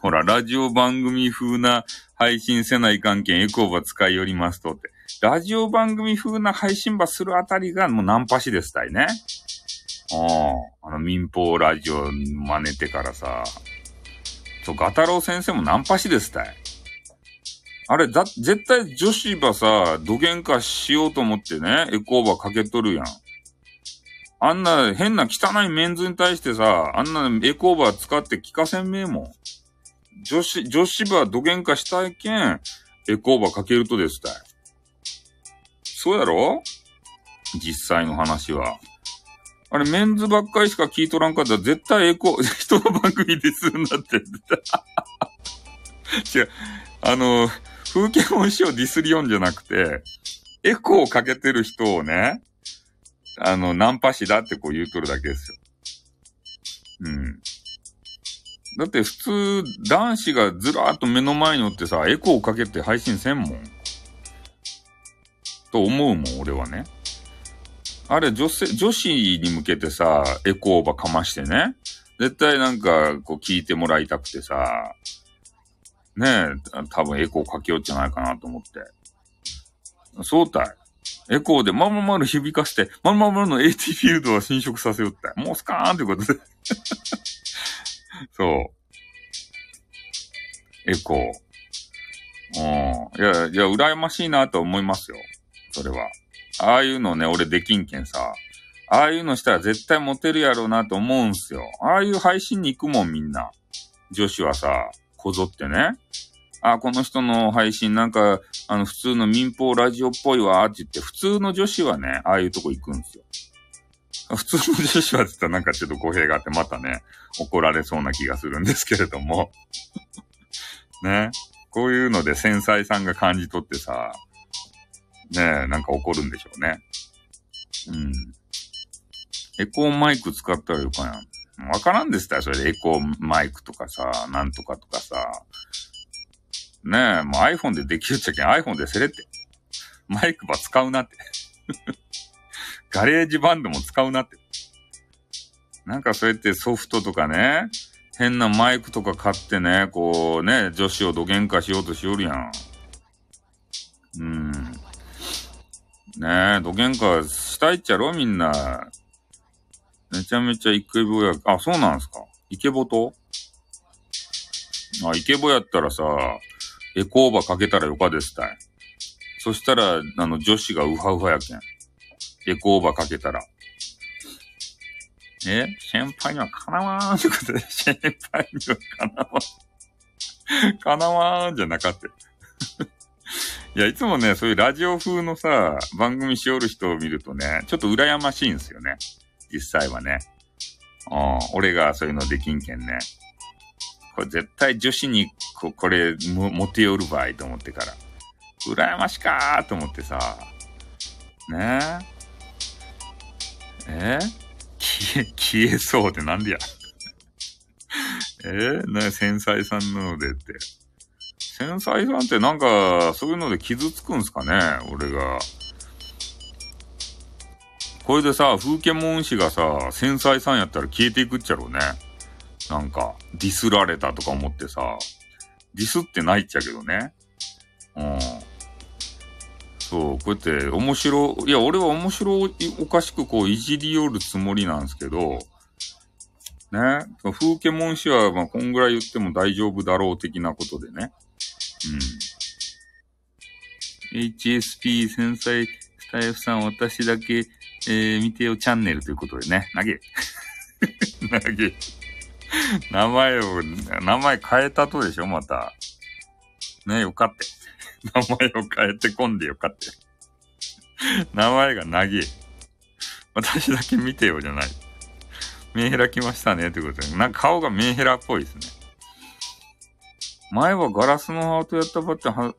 ほら、ラジオ番組風な配信せない関係エコーば使いよりますとって。ラジオ番組風な配信ばするあたりがもうナンパしですたいね。ああ、あの民放ラジオ真似てからさ。そう、ガタロウ先生もナンパしですたい。あれ、だ、絶対女子ばさ、土幻化しようと思ってね、エコーばかけとるやん。あんな変な汚いメンズに対してさ、あんなエコーバー使って聞かせんめえもん。女子、女子ば土幻化したいけん、エコーバーかけるとですたい。そうやろ？実際の話は。あれ、メンズばっかりしか聞いとらんかったら絶対エコ、人の番組ですんだって。違う。あの、風景音師をディスりよんじゃなくて、エコーをかけてる人をね、あの、ナンパ師だってこう言うとるだけですよ。うん。だって普通、男子がずらーっと目の前におってさ、エコーかけて配信せんもん。と思うもん、俺はね。あれ、女性、女子に向けてさ、エコーばかましてね。絶対なんか、こう聞いてもらいたくてさ、ねえ、多分エコーかけようじゃないかなと思って。そうたい。エコーでまんままる響かして、まんままるの AT フィールドは侵食させよった。もうスカーンってことで そう。エコー。うん。いや、いや、羨ましいなと思いますよ。それは。ああいうのね、俺できんけんさ。ああいうのしたら絶対モテるやろうなと思うんすよ。ああいう配信に行くもんみんな。女子はさ、こぞってね。あ、この人の配信なんか、あの、普通の民放ラジオっぽいわ、って言って、普通の女子はね、ああいうとこ行くんですよ。普通の女子はって言ったらなんかちょっと語弊があってまたね、怒られそうな気がするんですけれども。ね。こういうので繊細さんが感じ取ってさ、ねえ、なんか怒るんでしょうね。うん。エコーマイク使ったらよかな。わからんでしたよ、それでエコーマイクとかさ、なんとかとかさ。ねえ、もう iPhone でできるっちゃけん iPhone でせれって。マイクば使うなって GarageBand も使うなって。なんかそうやってソフトとかね、変なマイクとか買ってね、こうね、女子をどげんかしようとしよるやん。うん。ねえ、どげんかしたいっちゃろみんな。めちゃめちゃイケボや、あ、そうなんすかイケボとあ、イケボやったらさ、エコーバーかけたらよかですたい。そしたら、あの、女子がウハウハやけん。エコーバーかけたら。え先輩にはかなわーんってことで、先輩にはかなわん。かなわーんじゃなかった。いや、いつもね、そういうラジオ風のさ、番組しおる人を見るとね、ちょっと羨ましいんですよね。実際はね。うん、俺がそういうのできんけんね。これ絶対女子にここれも、持てよる場合と思ってから。羨ましかーと思ってさ。ね？え？え 消え、消えそうってなんでや。え？ー、な、繊細さんなのでって。繊細さんってなんか、そういうので傷つくんすかね俺が。これでさ、風景モン氏がさ、繊細さんやったら消えていくっちゃろうね。なんか、ディスられたとか思ってさ、ディスってないっちゃけどね。うん。そう、こうやって面白、いや、俺は面白おかしくこう、いじり寄るつもりなんですけど、ね。風景文氏は、まあ、こんぐらい言っても大丈夫だろう的なことでね。うん。HSP 繊細スタイフさん、私だけ、えー、見てよチャンネルということでね。投げ。投げ。名前を、名前変えたとでしょまた。ね、よかった。名前を変えてこんでよかった。名前が長え。私だけ見てよじゃない。メンヘラ来ましたねってことで。なんか顔がメンヘラっぽいですね。前はガラスのハートやったばっては、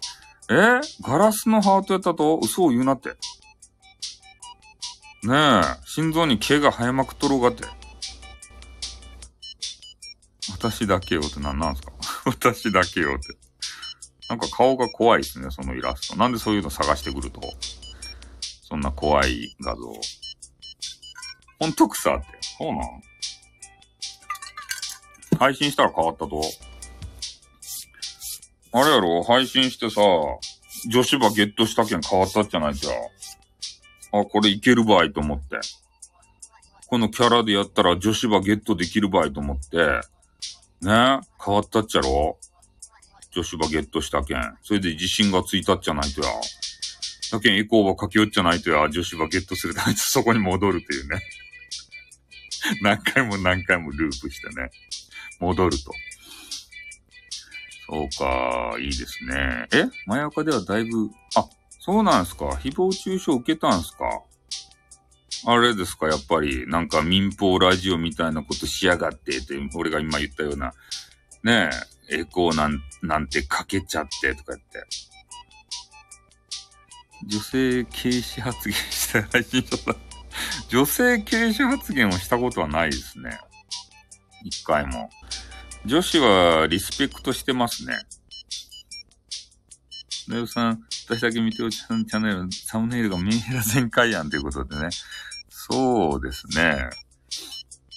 え、ガラスのハートやったと？嘘を言うなって。ねえ、心臓に毛が生えまくっとろうがって。私だけよって何なんすか？私だけよって。なんか顔が怖いですね、そのイラスト。なんでそういうの探してくると？そんな怖い画像。ほんと草って。そうなん？配信したら変わったと。あれやろ？配信してさ、女子馬ゲットしたけん変わったじゃないじゃ。あ、これいける場合と思って。このキャラでやったら女子馬ゲットできる場合と思って、ね変わったっちゃろ？女子馬ゲットしたけん。それで自信がついたっちゃないとや。だけんエコーばかけよっちゃないとや、女子馬ゲットするために そこに戻るっていうね。何回も何回もループしてね。戻ると。そうか、いいですね。え？マヤカではだいぶ、あ、そうなんすか誹謗中傷受けたんすか？あれですかやっぱり、なんか民放ラジオみたいなことしやがってって、俺が今言ったような、ねえ、エコーなん、なんてかけちゃってとか言って。女性軽視発言した配信者だ。女性軽視発言をしたことはないですね。一回も。女子はリスペクトしてますね。レオさん、私だけ見ておちゃんチャンネル、サムネイルがメンヘラ全開やんということでね。そうですね。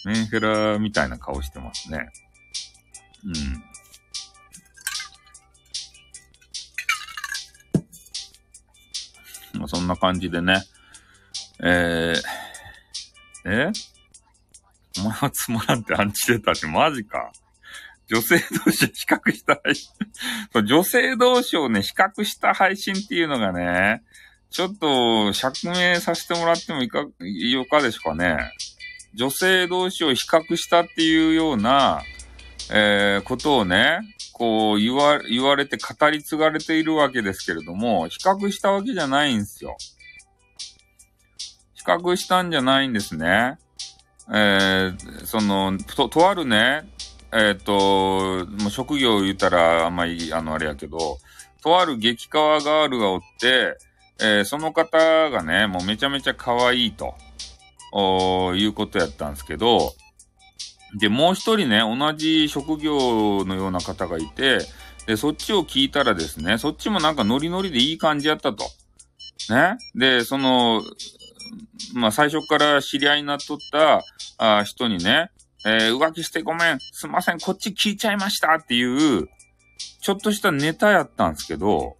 メンヘラみたいな顔してますね。うん。まあ、そんな感じでね。えー、え？お前はつまらんってアンチ出たってマジか。女性同士比較した配信女性同士をね、比較した配信っていうのがね、ちょっと釈明させてもらってもいか、いいかでしょうかね。女性同士を比較したっていうような、えー、ことをね、こう言わ、言われて語り継がれているわけですけれども、比較したわけじゃないんですよ。比較したんじゃないんですね。えー、その、と、とあるね、えっ、ー、と、もう職業を言ったらあんまり、あの、あれやけど、とある激川ガールがおって、えー、その方がね、もうめちゃめちゃ可愛いと、いうことやったんですけど、で、もう一人ね、同じ職業のような方がいて、で、そっちを聞いたらですね、そっちもなんかノリノリでいい感じやったと。ね。で、その、まあ、最初から知り合いになっとったあ人にね、えー、浮気してごめん、すいません、こっち聞いちゃいましたっていう、ちょっとしたネタやったんですけど、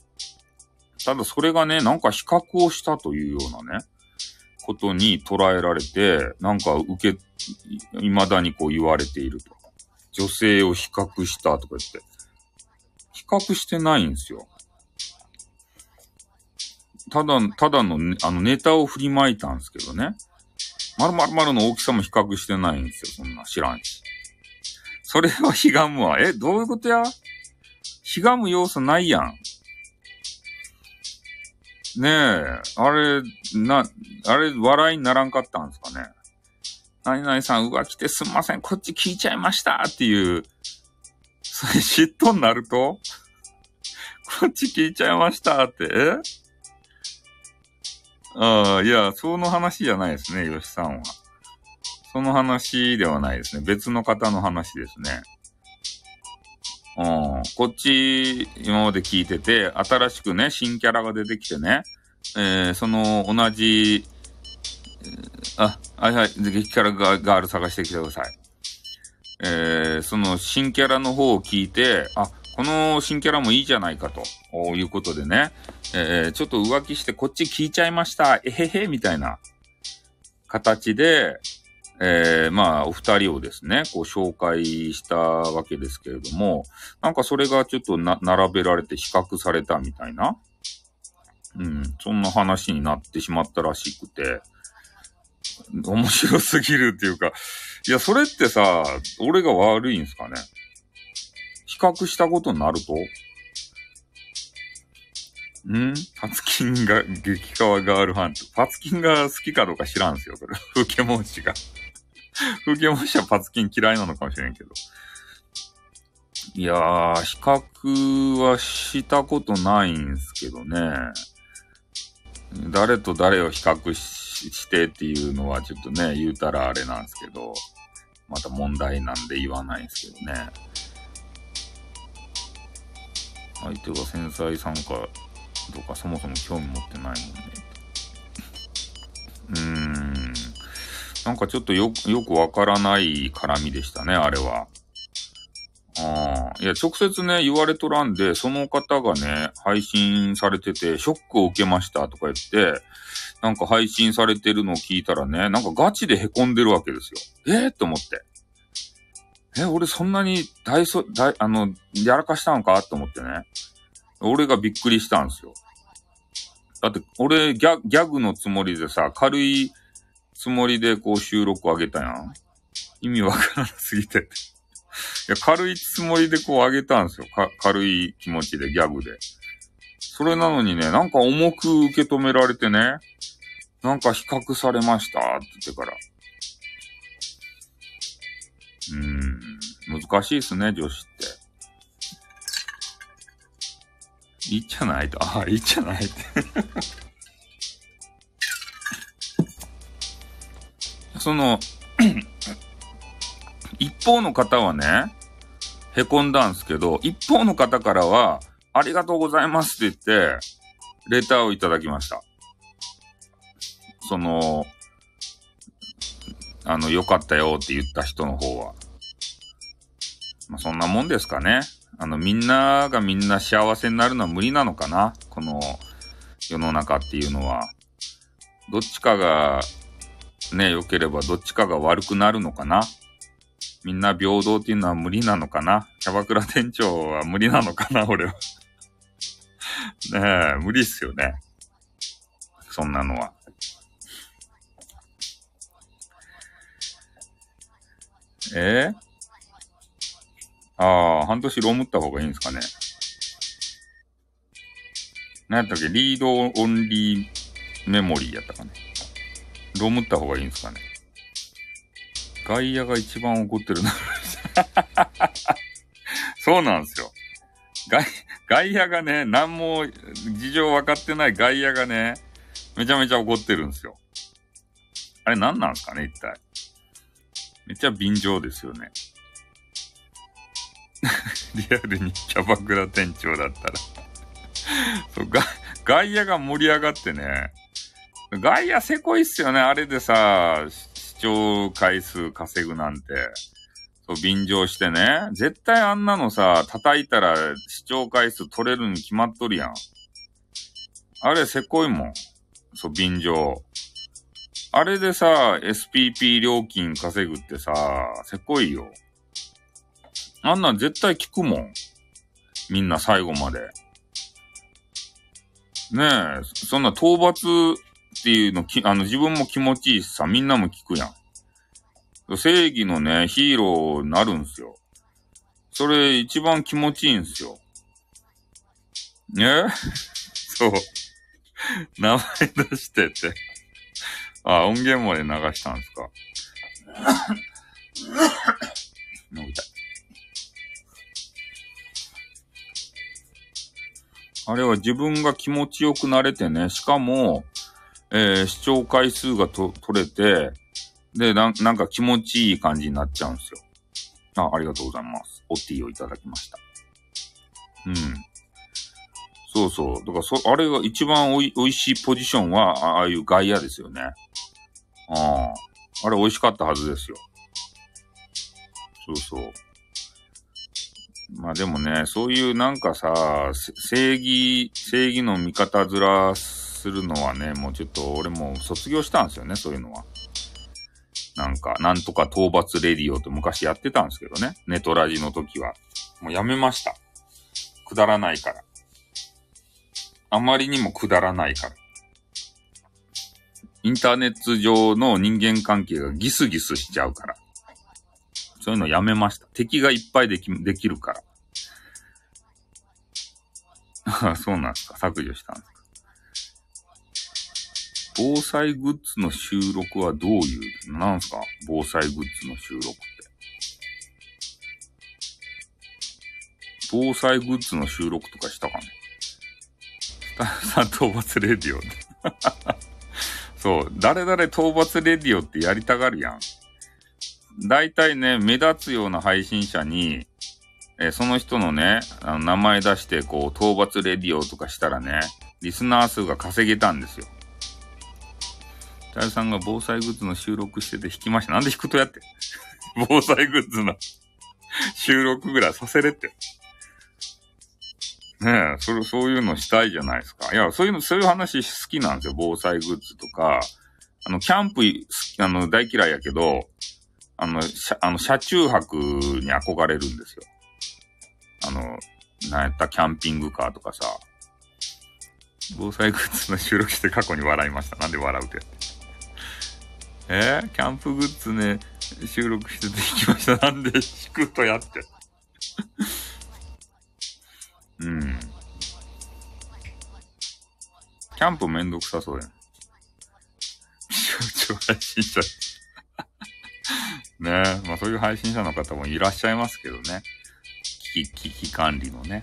ただそれがね、なんか比較をしたというようなね、ことに捉えられて、なんか受け、未だにこう言われていると。女性を比較したとか言って。比較してないんですよ。ただ、ただの、あの、ネタを振りまいたんですけどね。〇〇〇の大きさも比較してないんですよ。そんな知らんし。それはひがむわ。え、どういうことや？ひがむ要素ないやん。ねえ、あれ、な、あれ、笑いにならんかったんですかね。何々さん浮気てすんません、こっち聞いちゃいましたっていう、それ嫉妬になるとこっち聞いちゃいましたって、え？ああ、いや、その話じゃないですね、吉さんは。その話ではないですね。別の方の話ですね。うん。こっち、今まで聞いてて、新しくね、新キャラが出てきてね、えー、その、同じ、あ、はいはい、激キャラガール探してきてください。えー、その新キャラの方を聞いて、あ、この新キャラもいいじゃないかということでね、えー、ちょっと浮気してこっち聞いちゃいました、えへへ、みたいな形で、えー、まあ、お二人をですね、こう紹介したわけですけれども、なんかそれがちょっとな、並べられて比較されたみたいな、うん、そんな話になってしまったらしくて、面白すぎるっていうか、いや、それってさ、俺が悪いんすかね？比較したことになると？ん？パツキンが、激川ガールファンパツキンが好きかどうか知らんすよ、これ。風景文字が。風景文字はパツキン嫌いなのかもしれんけど。いやー、比較はしたことないんすけどね。誰と誰を比較してっていうのはちょっとね、言うたらあれなんですけど、また問題なんで言わないんですけどね。相手が繊細さんかとかそもそも興味持ってないもんね。うーん。なんかちょっとよよくわからない絡みでしたね、あれは。ああ。いや、直接ね、言われとらんで、その方がね、配信されてて、ショックを受けましたとか言って、なんか配信されてるのを聞いたらね、なんかガチで凹んでるわけですよ。えー、と思って。え、俺そんなに大そ、大、あの、やらかしたのかと思ってね。俺がびっくりしたんですよ。だって、俺ギャ、ギャグのつもりでさ、軽いつもりでこう収録上げたやん。意味わからなすぎて。いや、軽いつもりでこう上げたんですよ。か、軽い気持ちで、ギャグで。それなのにね、なんか重く受け止められてね、なんか比較されましたって言ってから。うーん、難しいっすね、女子って。いいじゃない？と。ああ、いいじゃないってその 一方の方はね、凹んだんすけど、一方の方からは、ありがとうございますって言って、レターをいただきました。その、あの、良かったよって言った人の方は。まあ、そんなもんですかね。あの、みんながみんな幸せになるのは無理なのかな？この世の中っていうのは。どっちかがね、良ければどっちかが悪くなるのかな？みんな平等っていうのは無理なのかな？キャバクラ店長は無理なのかな？俺は。ねえ、無理っすよね。そんなのは。え？ー、ああ、半年ロームった方がいいんですかね。何やったっけ？リードオンリーメモリーやったかね。ロムった方がいいんですかね。外野が一番怒ってるな。そうなんですよ。外、外野がね、何も事情分かってない外野がね、めちゃめちゃ怒ってるんですよ。あれ何なんですかね、一体。めっちゃ便乗ですよね。リアルにキャバクラ店長だったらそう、外野が盛り上がってね、外野せこいっすよね。あれでさ、視聴回数稼ぐなんて。そう、便乗してね。絶対あんなのさ、叩いたら視聴回数取れるに決まっとるやん。あれせこいもん。そう、便乗。あれでさ、SPP 料金稼ぐってさ、せこいよ。あんなん絶対聞くもん。みんな最後まで。ねえ、そんな討伐っていうのき、あの自分も気持ちいいしさ、みんなも聞くやん。正義のね、ヒーローになるんすよ。それ一番気持ちいいんすよ。ね？そう。名前出してって。あ、音源まで流したんすか。飲みた。あれは自分が気持ちよくなれてね、しかも、えー、視聴回数がと取れて、でな、なんか気持ちいい感じになっちゃうんですよ。あ、ありがとうございます。オッティをいただきました。うん。そうそう。だからそ、あれが一番おい、美味しいポジションは、ああいう外野ですよね。ああ。あれ美味しかったはずですよ。そうそう。まあでもね、そういうなんかさ、正義、正義の味方面するのはね、もうちょっと俺も卒業したんですよね、そういうのは。なんか、なんとか討伐レディオって昔やってたんですけどね。ネトラジの時は。もうやめました。くだらないから。あまりにもくだらないから。インターネット上の人間関係がギスギスしちゃうから。そういうのやめました。敵がいっぱいでき、できるから。ああ、そうなんですか。削除したんですか。防災グッズの収録はどういう、なんすか？防災グッズの収録って。防災グッズの収録とかしたかね？スタッフさん討伐レディオ。そう、誰々討伐レディオってやりたがるやん。大体ね、目立つような配信者に、えその人のね、あの名前出して、こう、討伐レディオとかしたらね、リスナー数が稼げたんですよ。タイさんが防災グッズの収録してて弾きました。なんで弾くとやって。防災グッズの収録ぐらいさせれって。ねえ、それ、そういうのしたいじゃないですか。いや、そういうの、そういう話好きなんですよ。防災グッズとか。あの、キャンプ、あの、大嫌いやけど、あの、車、あの、車中泊に憧れるんですよ。あの、なんやった、キャンピングカーとかさ。防災グッズの収録して過去に笑いました。なんで笑うって。えー、キャンプグッズね、収録してて弾きました。なんで弾くとやって。うん。キャンプめんどくさそうやん。象徴配信者。ねえ。まあそういう配信者の方もいらっしゃいますけどね。危機、危機管理のね。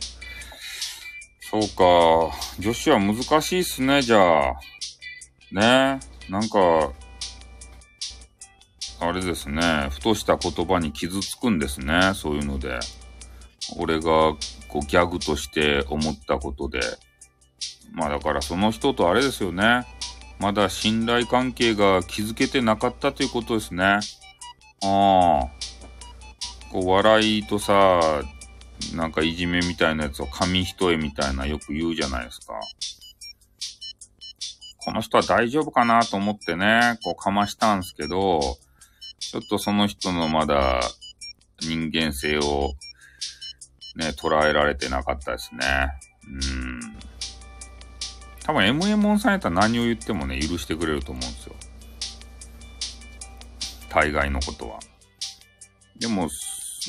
そうか。女子は難しいっすね、じゃあ。ねえ。なんか、あれですね。ふとした言葉に傷つくんですね。そういうので。俺がこうギャグとして思ったことで。まあだからその人とあれですよね。まだ信頼関係が築けてなかったということですね。ああ。こう笑いとさ、なんかいじめみたいなやつを紙一重みたいなよく言うじゃないですか。この人は大丈夫かなと思ってね、こうかましたんすけど、ちょっとその人のまだ人間性をね、捉えられてなかったですね。うん。多分 MM さんやったら何を言ってもね、許してくれると思うんですよ。大概のことは。でも、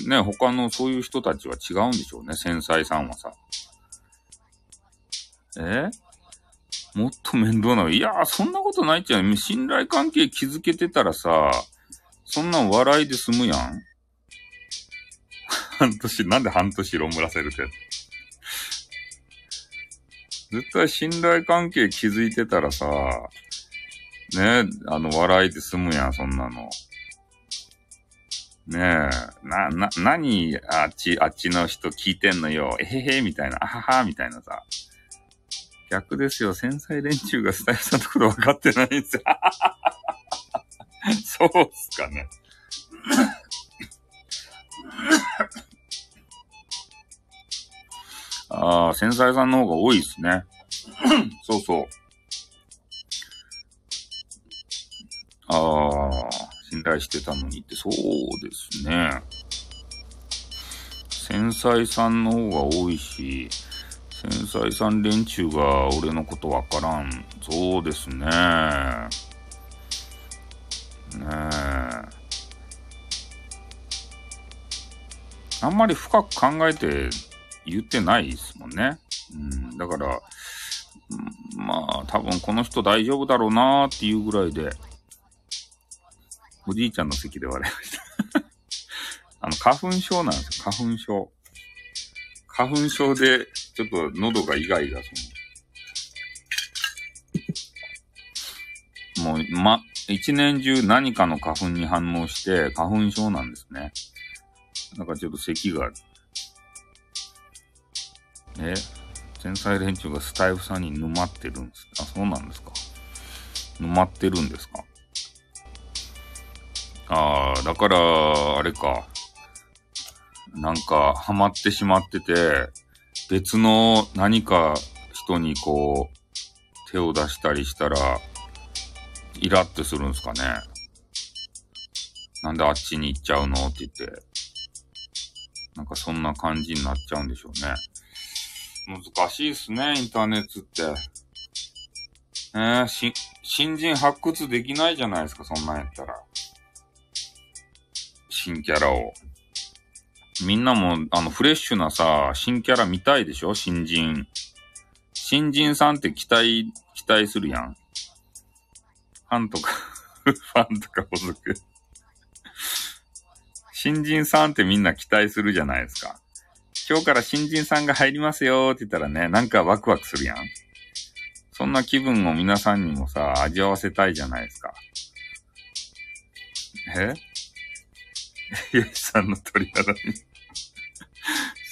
ね、他のそういう人たちは違うんでしょうね、繊細さんはさ。え？もっと面倒なの？いやー、そんなことないっちゃう。信頼関係築けてたらさ、そんなん笑いで済むやん。半年、なんで半年色むらせるって。絶対信頼関係築いてたらさ、ねあの、笑いで済むやん、そんなの。ねえ、な、な、何、あっち、あっちの人聞いてんのよ。えへへ、みたいな、あはは、みたいなさ。逆ですよ。繊細連中がスタイルさんのこと分かってないんですよ。そうっすかね。ああ、繊細さんの方が多いですね。そうそう。ああ、信頼してたのにって、そうですね。繊細さんの方が多いし、繊細さん連中が俺のことわからん。そうですね。ね。あんまり深く考えて言ってないですもんね。うん、だから、まあ、多分この人大丈夫だろうなーっていうぐらいで、おじいちゃんの席で笑いました あの、花粉症なんですよ、花粉症。花粉症で、ちょっと喉がイガイガする。もう、ま、一年中何かの花粉に反応して、花粉症なんですね。なんかちょっと咳が。あるえ？天才連中がスタイフさんに沼ってるんですあ、そうなんですか。沼ってるんですか？ああ、だから、あれか。なんか、ハマってしまってて、別の何か人にこう、手を出したりしたら、イラってするんすかね。なんであっちに行っちゃうの？って言って。なんかそんな感じになっちゃうんでしょうね。難しいっすね、インターネットって。えー、し、新人発掘できないじゃないですか、そんなんやったら。新キャラを。みんなも、あの、フレッシュなさ、新キャラ見たいでしょ？新人。新人さんって期待、期待するやん。ファンとか ファンとか補足新人さんってみんな期待するじゃないですか。今日から新人さんが入りますよって言ったらね、なんかワクワクするやん。そんな気分を皆さんにもさ、味わわせたいじゃないですか。え？ゆいさんの鳥肌に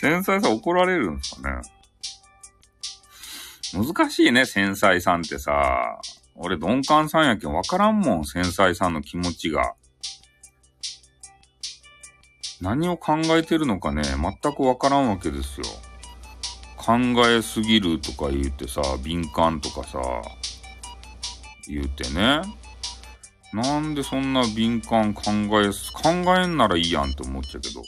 繊細さ怒られるんですかね難しいね、繊細さんってさ。俺、鈍感さんやけんわからんもん、繊細さんの気持ちが。何を考えてるのかね、全くわからんわけですよ。考えすぎるとか言ってさ、敏感とかさ、言うてね。なんでそんな敏感考え、考えんならいいやんって思っちゃうけど。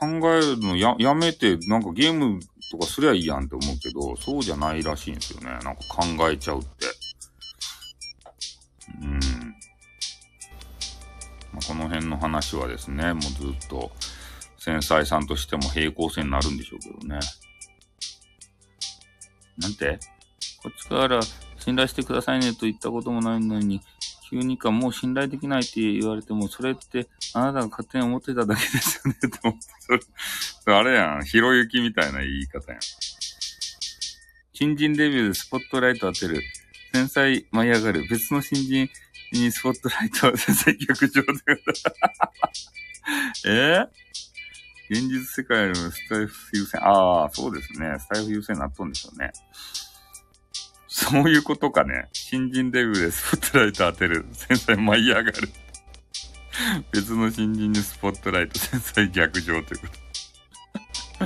考えるのや、やめて、なんかゲームとかすりゃいいやんって思うけど、そうじゃないらしいんですよね。なんか考えちゃうって。うん。まあ、この辺の話はですね、もうずっと繊細さんとしても平行線になるんでしょうけどね。なんて？こっちから信頼してくださいねと言ったこともないのに、急にかもう信頼できないって言われても、それってあなたが勝手に思ってただけですよね、と思って。それ、あれやん。ひろゆきみたいな言い方やん。新人デビューでスポットライト当てる。繊細舞い上がる。別の新人にスポットライトを接客上で。え？ー、現実世界よりもスタイフ優先。ああ、そうですね。スタイフ優先になっとんでしょうね。そういうことかね。新人デビューでスポットライト当てる。繊細舞い上がる。別の新人にスポットライト、繊細逆上ということ。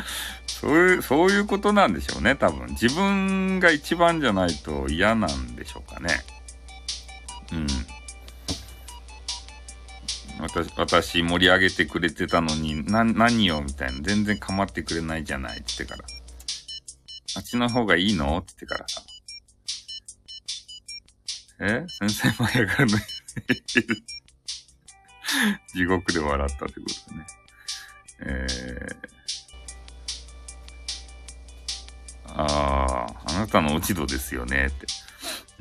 そういう、そういうことなんでしょうね、多分。自分が一番じゃないと嫌なんでしょうかね。うん。私、私盛り上げてくれてたのに、な、何よみたいな。全然構ってくれないじゃないって言ってから。あっちの方がいいの？って言ってからさ。え？先生舞い上がるの？地獄で笑ったってことね。えー、ああ、あなたの落ち度ですよねって。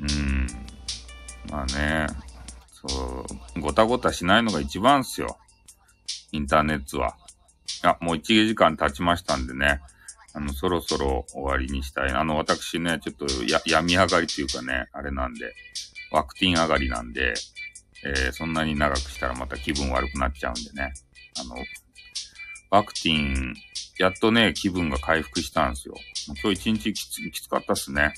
うん。まあね、そう、ごたごたしないのが一番っすよ。インターネットは。あ、もう1時間経ちましたんでね。あの、そろそろ終わりにしたい。あの、私ね、ちょっとや、病み上がりというかね、あれなんで、ワクチン上がりなんで、えー、そんなに長くしたらまた気分悪くなっちゃうんでね。あの、ワクチン、やっとね、気分が回復したんですよ。今日一日きつきつかったっすね。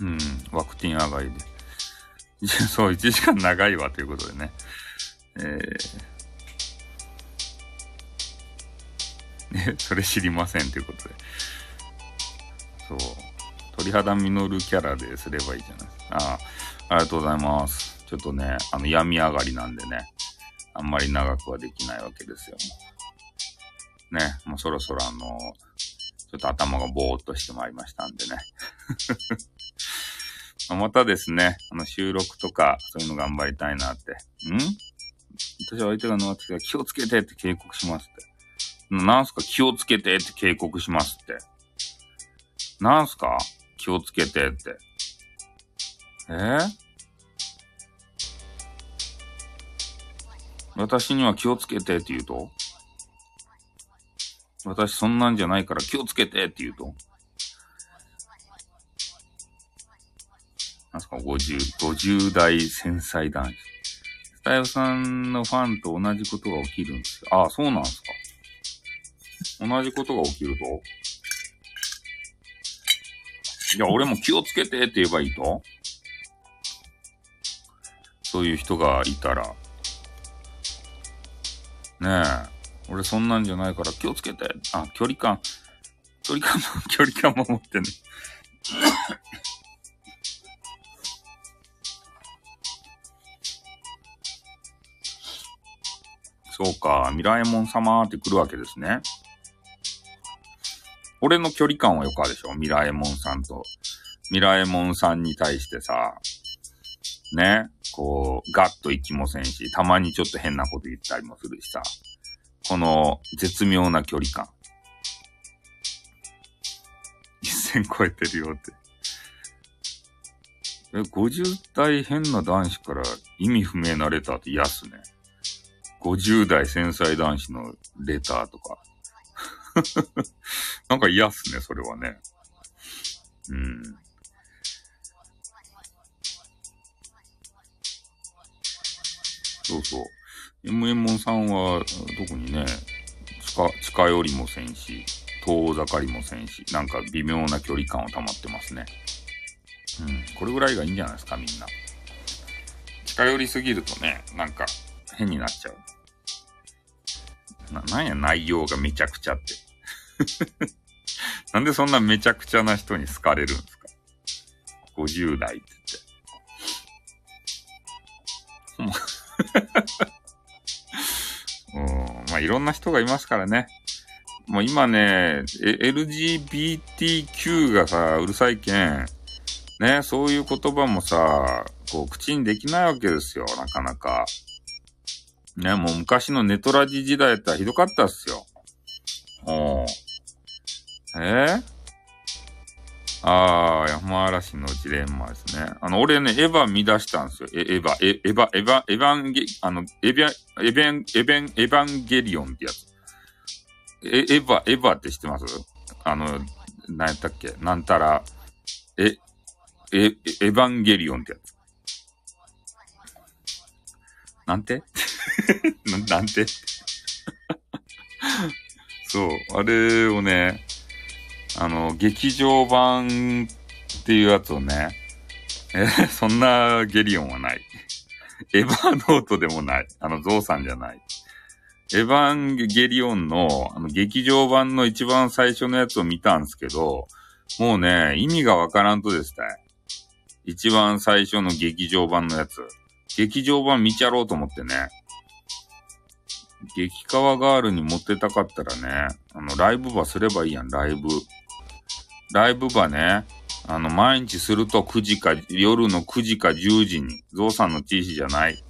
うん、ワクチン上がりで。そう、1時間長いわということでね。えー、ね、それ知りませんということで。そう。鳥肌実るキャラですればいいじゃないですか。ああ、ありがとうございます。ちょっとね、あの、病み上がりなんでね、あんまり長くはできないわけですよ。ね、もうそろそろあの、ちょっと頭がぼーっとしてまいりましたんでね。またですね、あの、収録とか、そういうの頑張りたいなって。ん？私は相手が乗ってきた気をつけてって警告しますって。なんすか？気をつけてって警告しますって。なんすか？気をつけてって。え？ー私には気をつけてって言うと？私そんなんじゃないから気をつけてって言うとなんすか、50、50代繊細男子。スタイルさんのファンと同じことが起きるんですよ。ああ、そうなんすか。同じことが起きると？いや、俺も気をつけてって言えばいいと？そういう人がいたら、ねえ。俺そんなんじゃないから気をつけて。あ、距離感。距離感も、距離感も持ってね。そうか、ミラエモン様って来るわけですね。俺の距離感はよかでしょ？ミラエモンさんと。ミラエモンさんに対してさ、ね、こう、ガッと行きもせんし、たまにちょっと変なこと言ったりもするしさ、この絶妙な距離感。一線超えてるよって。え、50代変な男子から意味不明なレターって嫌っすね。50代繊細男子のレターとか。なんか嫌っすね、それはね。うん。そうそう。M エモンさんは、特にね、近、近寄りもせんし、遠ざかりもせんし、なんか微妙な距離感を保ってますね。うん。これぐらいがいいんじゃないですか、みんな。近寄りすぎるとね、なんか変になっちゃう。な、なんや内容がめちゃくちゃって。なんでそんなめちゃくちゃな人に好かれるんですか ?50 代って言って。うん、まあいろんな人がいますからね。もう今ね、LGBTQ がさ、うるさいけん、ね、そういう言葉もさ、こう、口にできないわけですよ、なかなか。ね、もう昔のネトラジ時代ったらひどかったっすよ。うん。えー、ああ、山嵐のジレンマですね。あの、俺ね、エヴァ見出したんですよ。エエヴァ、エヴァ、エヴァ、エヴァンゲ、あの、エヴァ、エヴァン、エヴァン、エヴァンゲリオンってやつ。え、エヴァ、エヴァって知ってます？あの、何やったっけ？なんたら、え、え、エヴァンゲリオンってやつ。なんて？なんて？そう、あれをね、あの、劇場版っていうやつをね、えー そんなゲリオンはない。エヴァノートでもない。あの、ゾウさんじゃない。エヴァンゲリオンの、あの、劇場版の一番最初のやつを見たんですけど、もうね、意味がわからんとですね。一番最初の劇場版のやつ。劇場版見ちゃろうと思ってね。激川ガールに持ってたかったらね、あの、ライブ場すればいいやん、ライブ。ライブ場ね、あの、毎日すると9時か、夜の9時か10時に、ゾウさんの T シじゃない。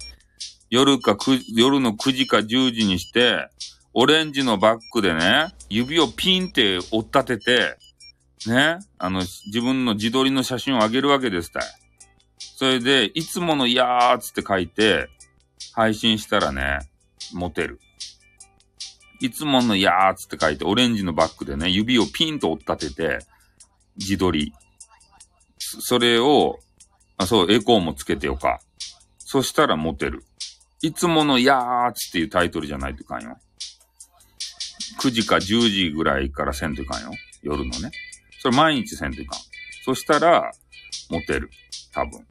夜か9、夜の9時か10時にして、オレンジのバッグでね、指をピンって折っ立てて、ね、あの、自分の自撮りの写真をあげるわけですたい。それで、いつものいやーつって書いて、配信したらね、モテる。いつものやーつって書いて、オレンジのバッグでね、指をピンと折っ立てて、自撮り。それを、あ、そう、エコーもつけてよか。そしたらモテる。いつものやーつっていうタイトルじゃないといかんよ。9時か10時ぐらいからせんといかんよ。夜のね。それ毎日せんといかん。そしたら、モテる。多分。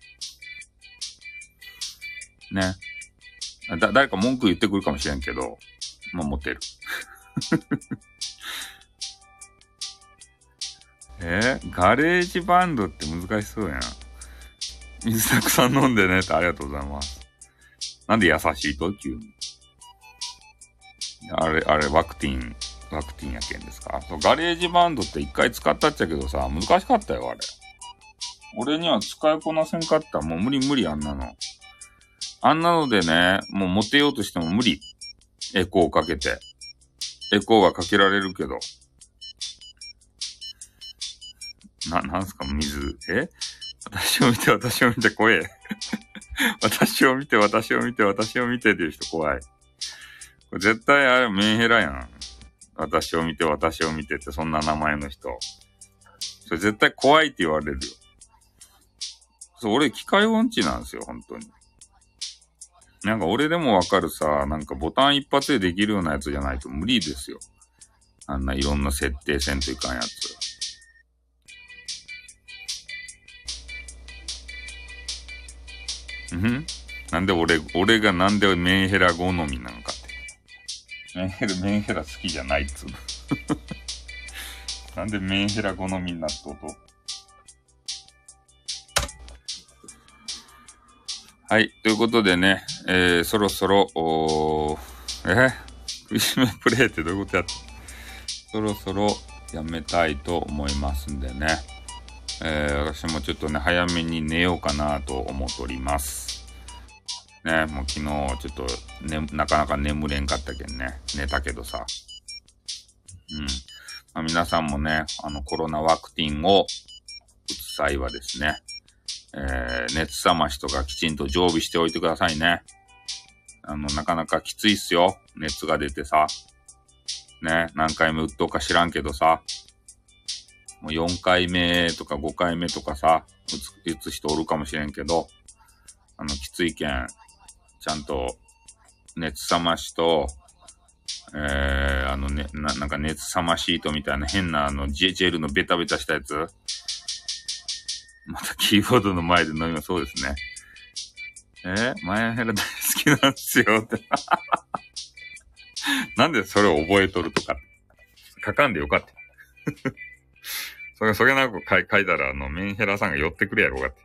ね。だ、誰か文句言ってくるかもしれんけど、まあ、モテる。えー GarageBand って難しそうやん。水たくさん飲んでねってありがとうございます。なんで優しいと？急に。あれ、あれ、ワクティン、ワクティンやけんですか？そう GarageBand って一回使ったっちゃけどさ、難しかったよ、あれ。俺には使いこなせんかった。もう無理無理、あんなの。あんなのでね、もうモテようとしても無理。エコーをかけて。エコーはかけられるけど。な、なんすか、水。え？私を見て、私を見て、怖え。私を見て、私を見て、私を見てっていう人怖い。これ絶対あれ、メンヘラやん。私を見て、私を見てって、そんな名前の人。それ絶対怖いって言われるよ。そう、俺、機械音痴なんですよ、本当に。なんか俺でもわかるさ、なんかボタン一発でできるようなやつじゃないと無理ですよ。あんないろんな設定せんといかんやつ。んなんで俺、俺がなんでメンヘラ好みなのかって。メンヘラ、メンヘラ好きじゃないっつうの。なんでメンヘラ好みになっとうと。はい。ということでね、えー、そろそろ、おーえ食いしめプレイってどういうことやったそろそろやめたいと思いますんでね。えー、私もちょっとね、早めに寝ようかなと思っております。ね、もう昨日ちょっと、ね、なかなか眠れんかったけんね、寝たけどさ。うん。まあ、皆さんもね、あのコロナワクチンを打つ際はですね、えー、熱冷ましとかきちんと常備しておいてくださいね。あの、なかなかきついっすよ。熱が出てさ。ね、何回目打っとうか知らんけどさ。もう4回目とか5回目とかさ、打つ、打つ人おるかもしれんけど、あの、きついけん、ちゃんと、熱冷ましと、えー、あのね、な、なんか熱冷まシートみたいな変なあの、ジェジェルのベタベタしたやつ。またキーボードの前で飲みます。そうですね。えー、マヤヘラ大好きなんですよって。なんでそれを覚えとるとか。書かんでよかった。それ、それなんか書い書いたら、あの、メンヘラさんが寄ってくれやろうかって。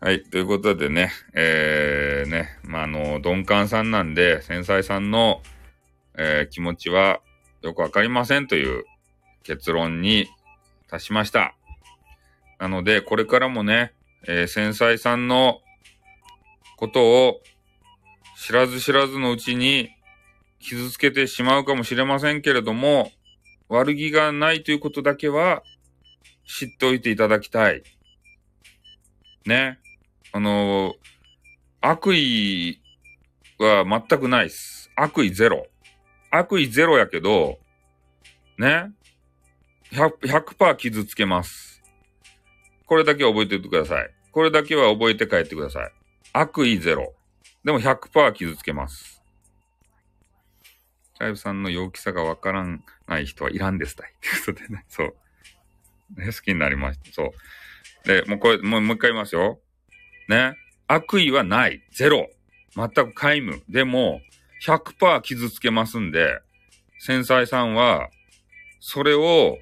はい。ということでね、えー、ね、まあ、あの、鈍感さんなんで、繊細さんの、えー気持ちはよくわかりませんという結論に達しました。なので、これからもね、えー繊細さんのことを知らず知らずのうちに傷つけてしまうかもしれませんけれども、悪気がないということだけは知っておいていただきたい。ね。あの悪意は全くないっす。悪意ゼロ。悪意ゼロやけど、ね。100%, 傷つけます。これだけ覚えておいてください。これだけは覚えて帰ってください。悪意ゼロ。でも100%傷つけます。ライブさんの陽気さがわからない人はいらんですたい。ってことでね、そう。ね、好きになりました。そう。で、もうこれ、もうもう一回言いますよ。ね。悪意はない。ゼロ。全く皆無。でも、100%傷つけますんで、繊細さんは、それを、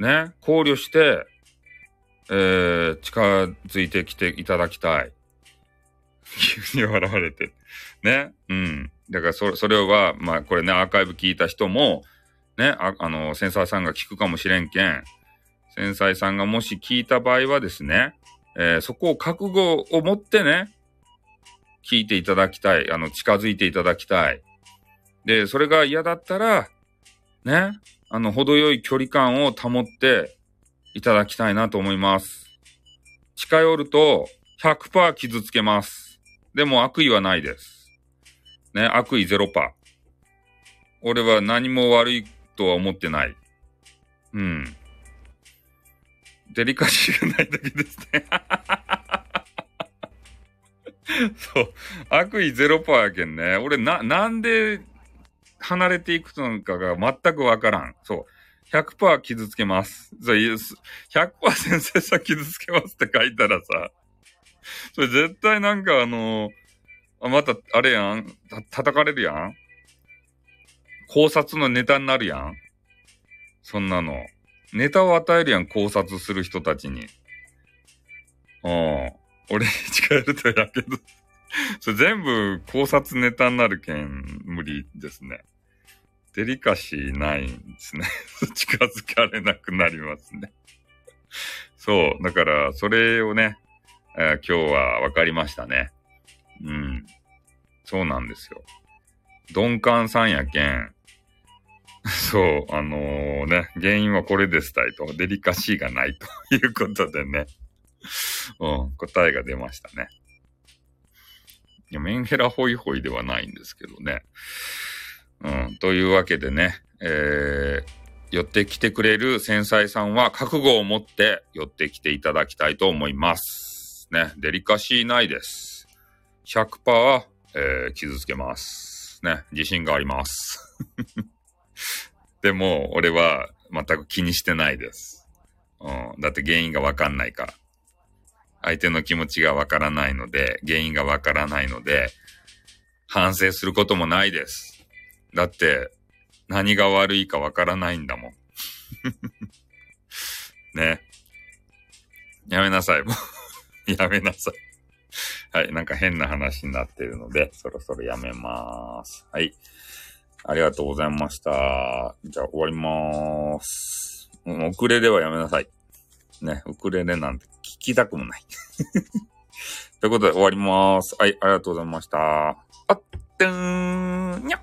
ね、考慮して、えー、近づいてきていただきたい。急に笑われて。ね？うん。だからそ、それは、まあ、これね、アーカイブ聞いた人も、ね、ああの、繊細さんが聞くかもしれんけん、繊細さんがもし聞いた場合はですね、えー、そこを覚悟を持ってね、聞いていただきたい。あの、近づいていただきたい。で、それが嫌だったら、ね、あの、程よい距離感を保っていただきたいなと思います。近寄ると100%傷つけます。でも悪意はないです。ね、悪意0%。俺は何も悪いとは思ってない。うん。デリカシーがないだけですね。そう。悪意0%やけんね。俺な、なんで離れていくのかが全くわからん。そう。100%傷つけます。100%先生さ傷つけますって書いたらさ、それ絶対なんかあのあ、また、あれやん、叩かれるやん考察のネタになるやんそんなの。ネタを与えるやん、考察する人たちに。うん。俺に近寄るとやけどそれ全部考察ネタになるけん、無理ですね。デリカシーないんですね。近づかれなくなりますね。そう。だから、それをね、えー、今日は分かりましたね。うん。そうなんですよ。鈍感さんやけん。そう、あのー、ね、原因はこれですたいと、デリカシーがないということでね。うん、答えが出ましたね。いや、メンヘラホイホイではないんですけどね。うん、というわけでね、えー、寄ってきてくれる繊細さんは覚悟を持って寄ってきていただきたいと思います。ね、デリカシーないです。100%、えー、傷つけます。ね、自信があります。でも、俺は全く気にしてないです。うん、だって原因がわかんないから。相手の気持ちがわからないので、原因がわからないので、反省することもないです。だって、何が悪いかわからないんだもん。ね。やめなさい、もう やめなさい。はい、なんか変な話になってるので、そろそろやめまーす。はい。ありがとうございました。じゃあ終わりまーす。もう遅れではやめなさい。ね、ウクレレなんて聞きたくもない。ということで終わりまーす。はい、ありがとうございました。あってーん、にゃっ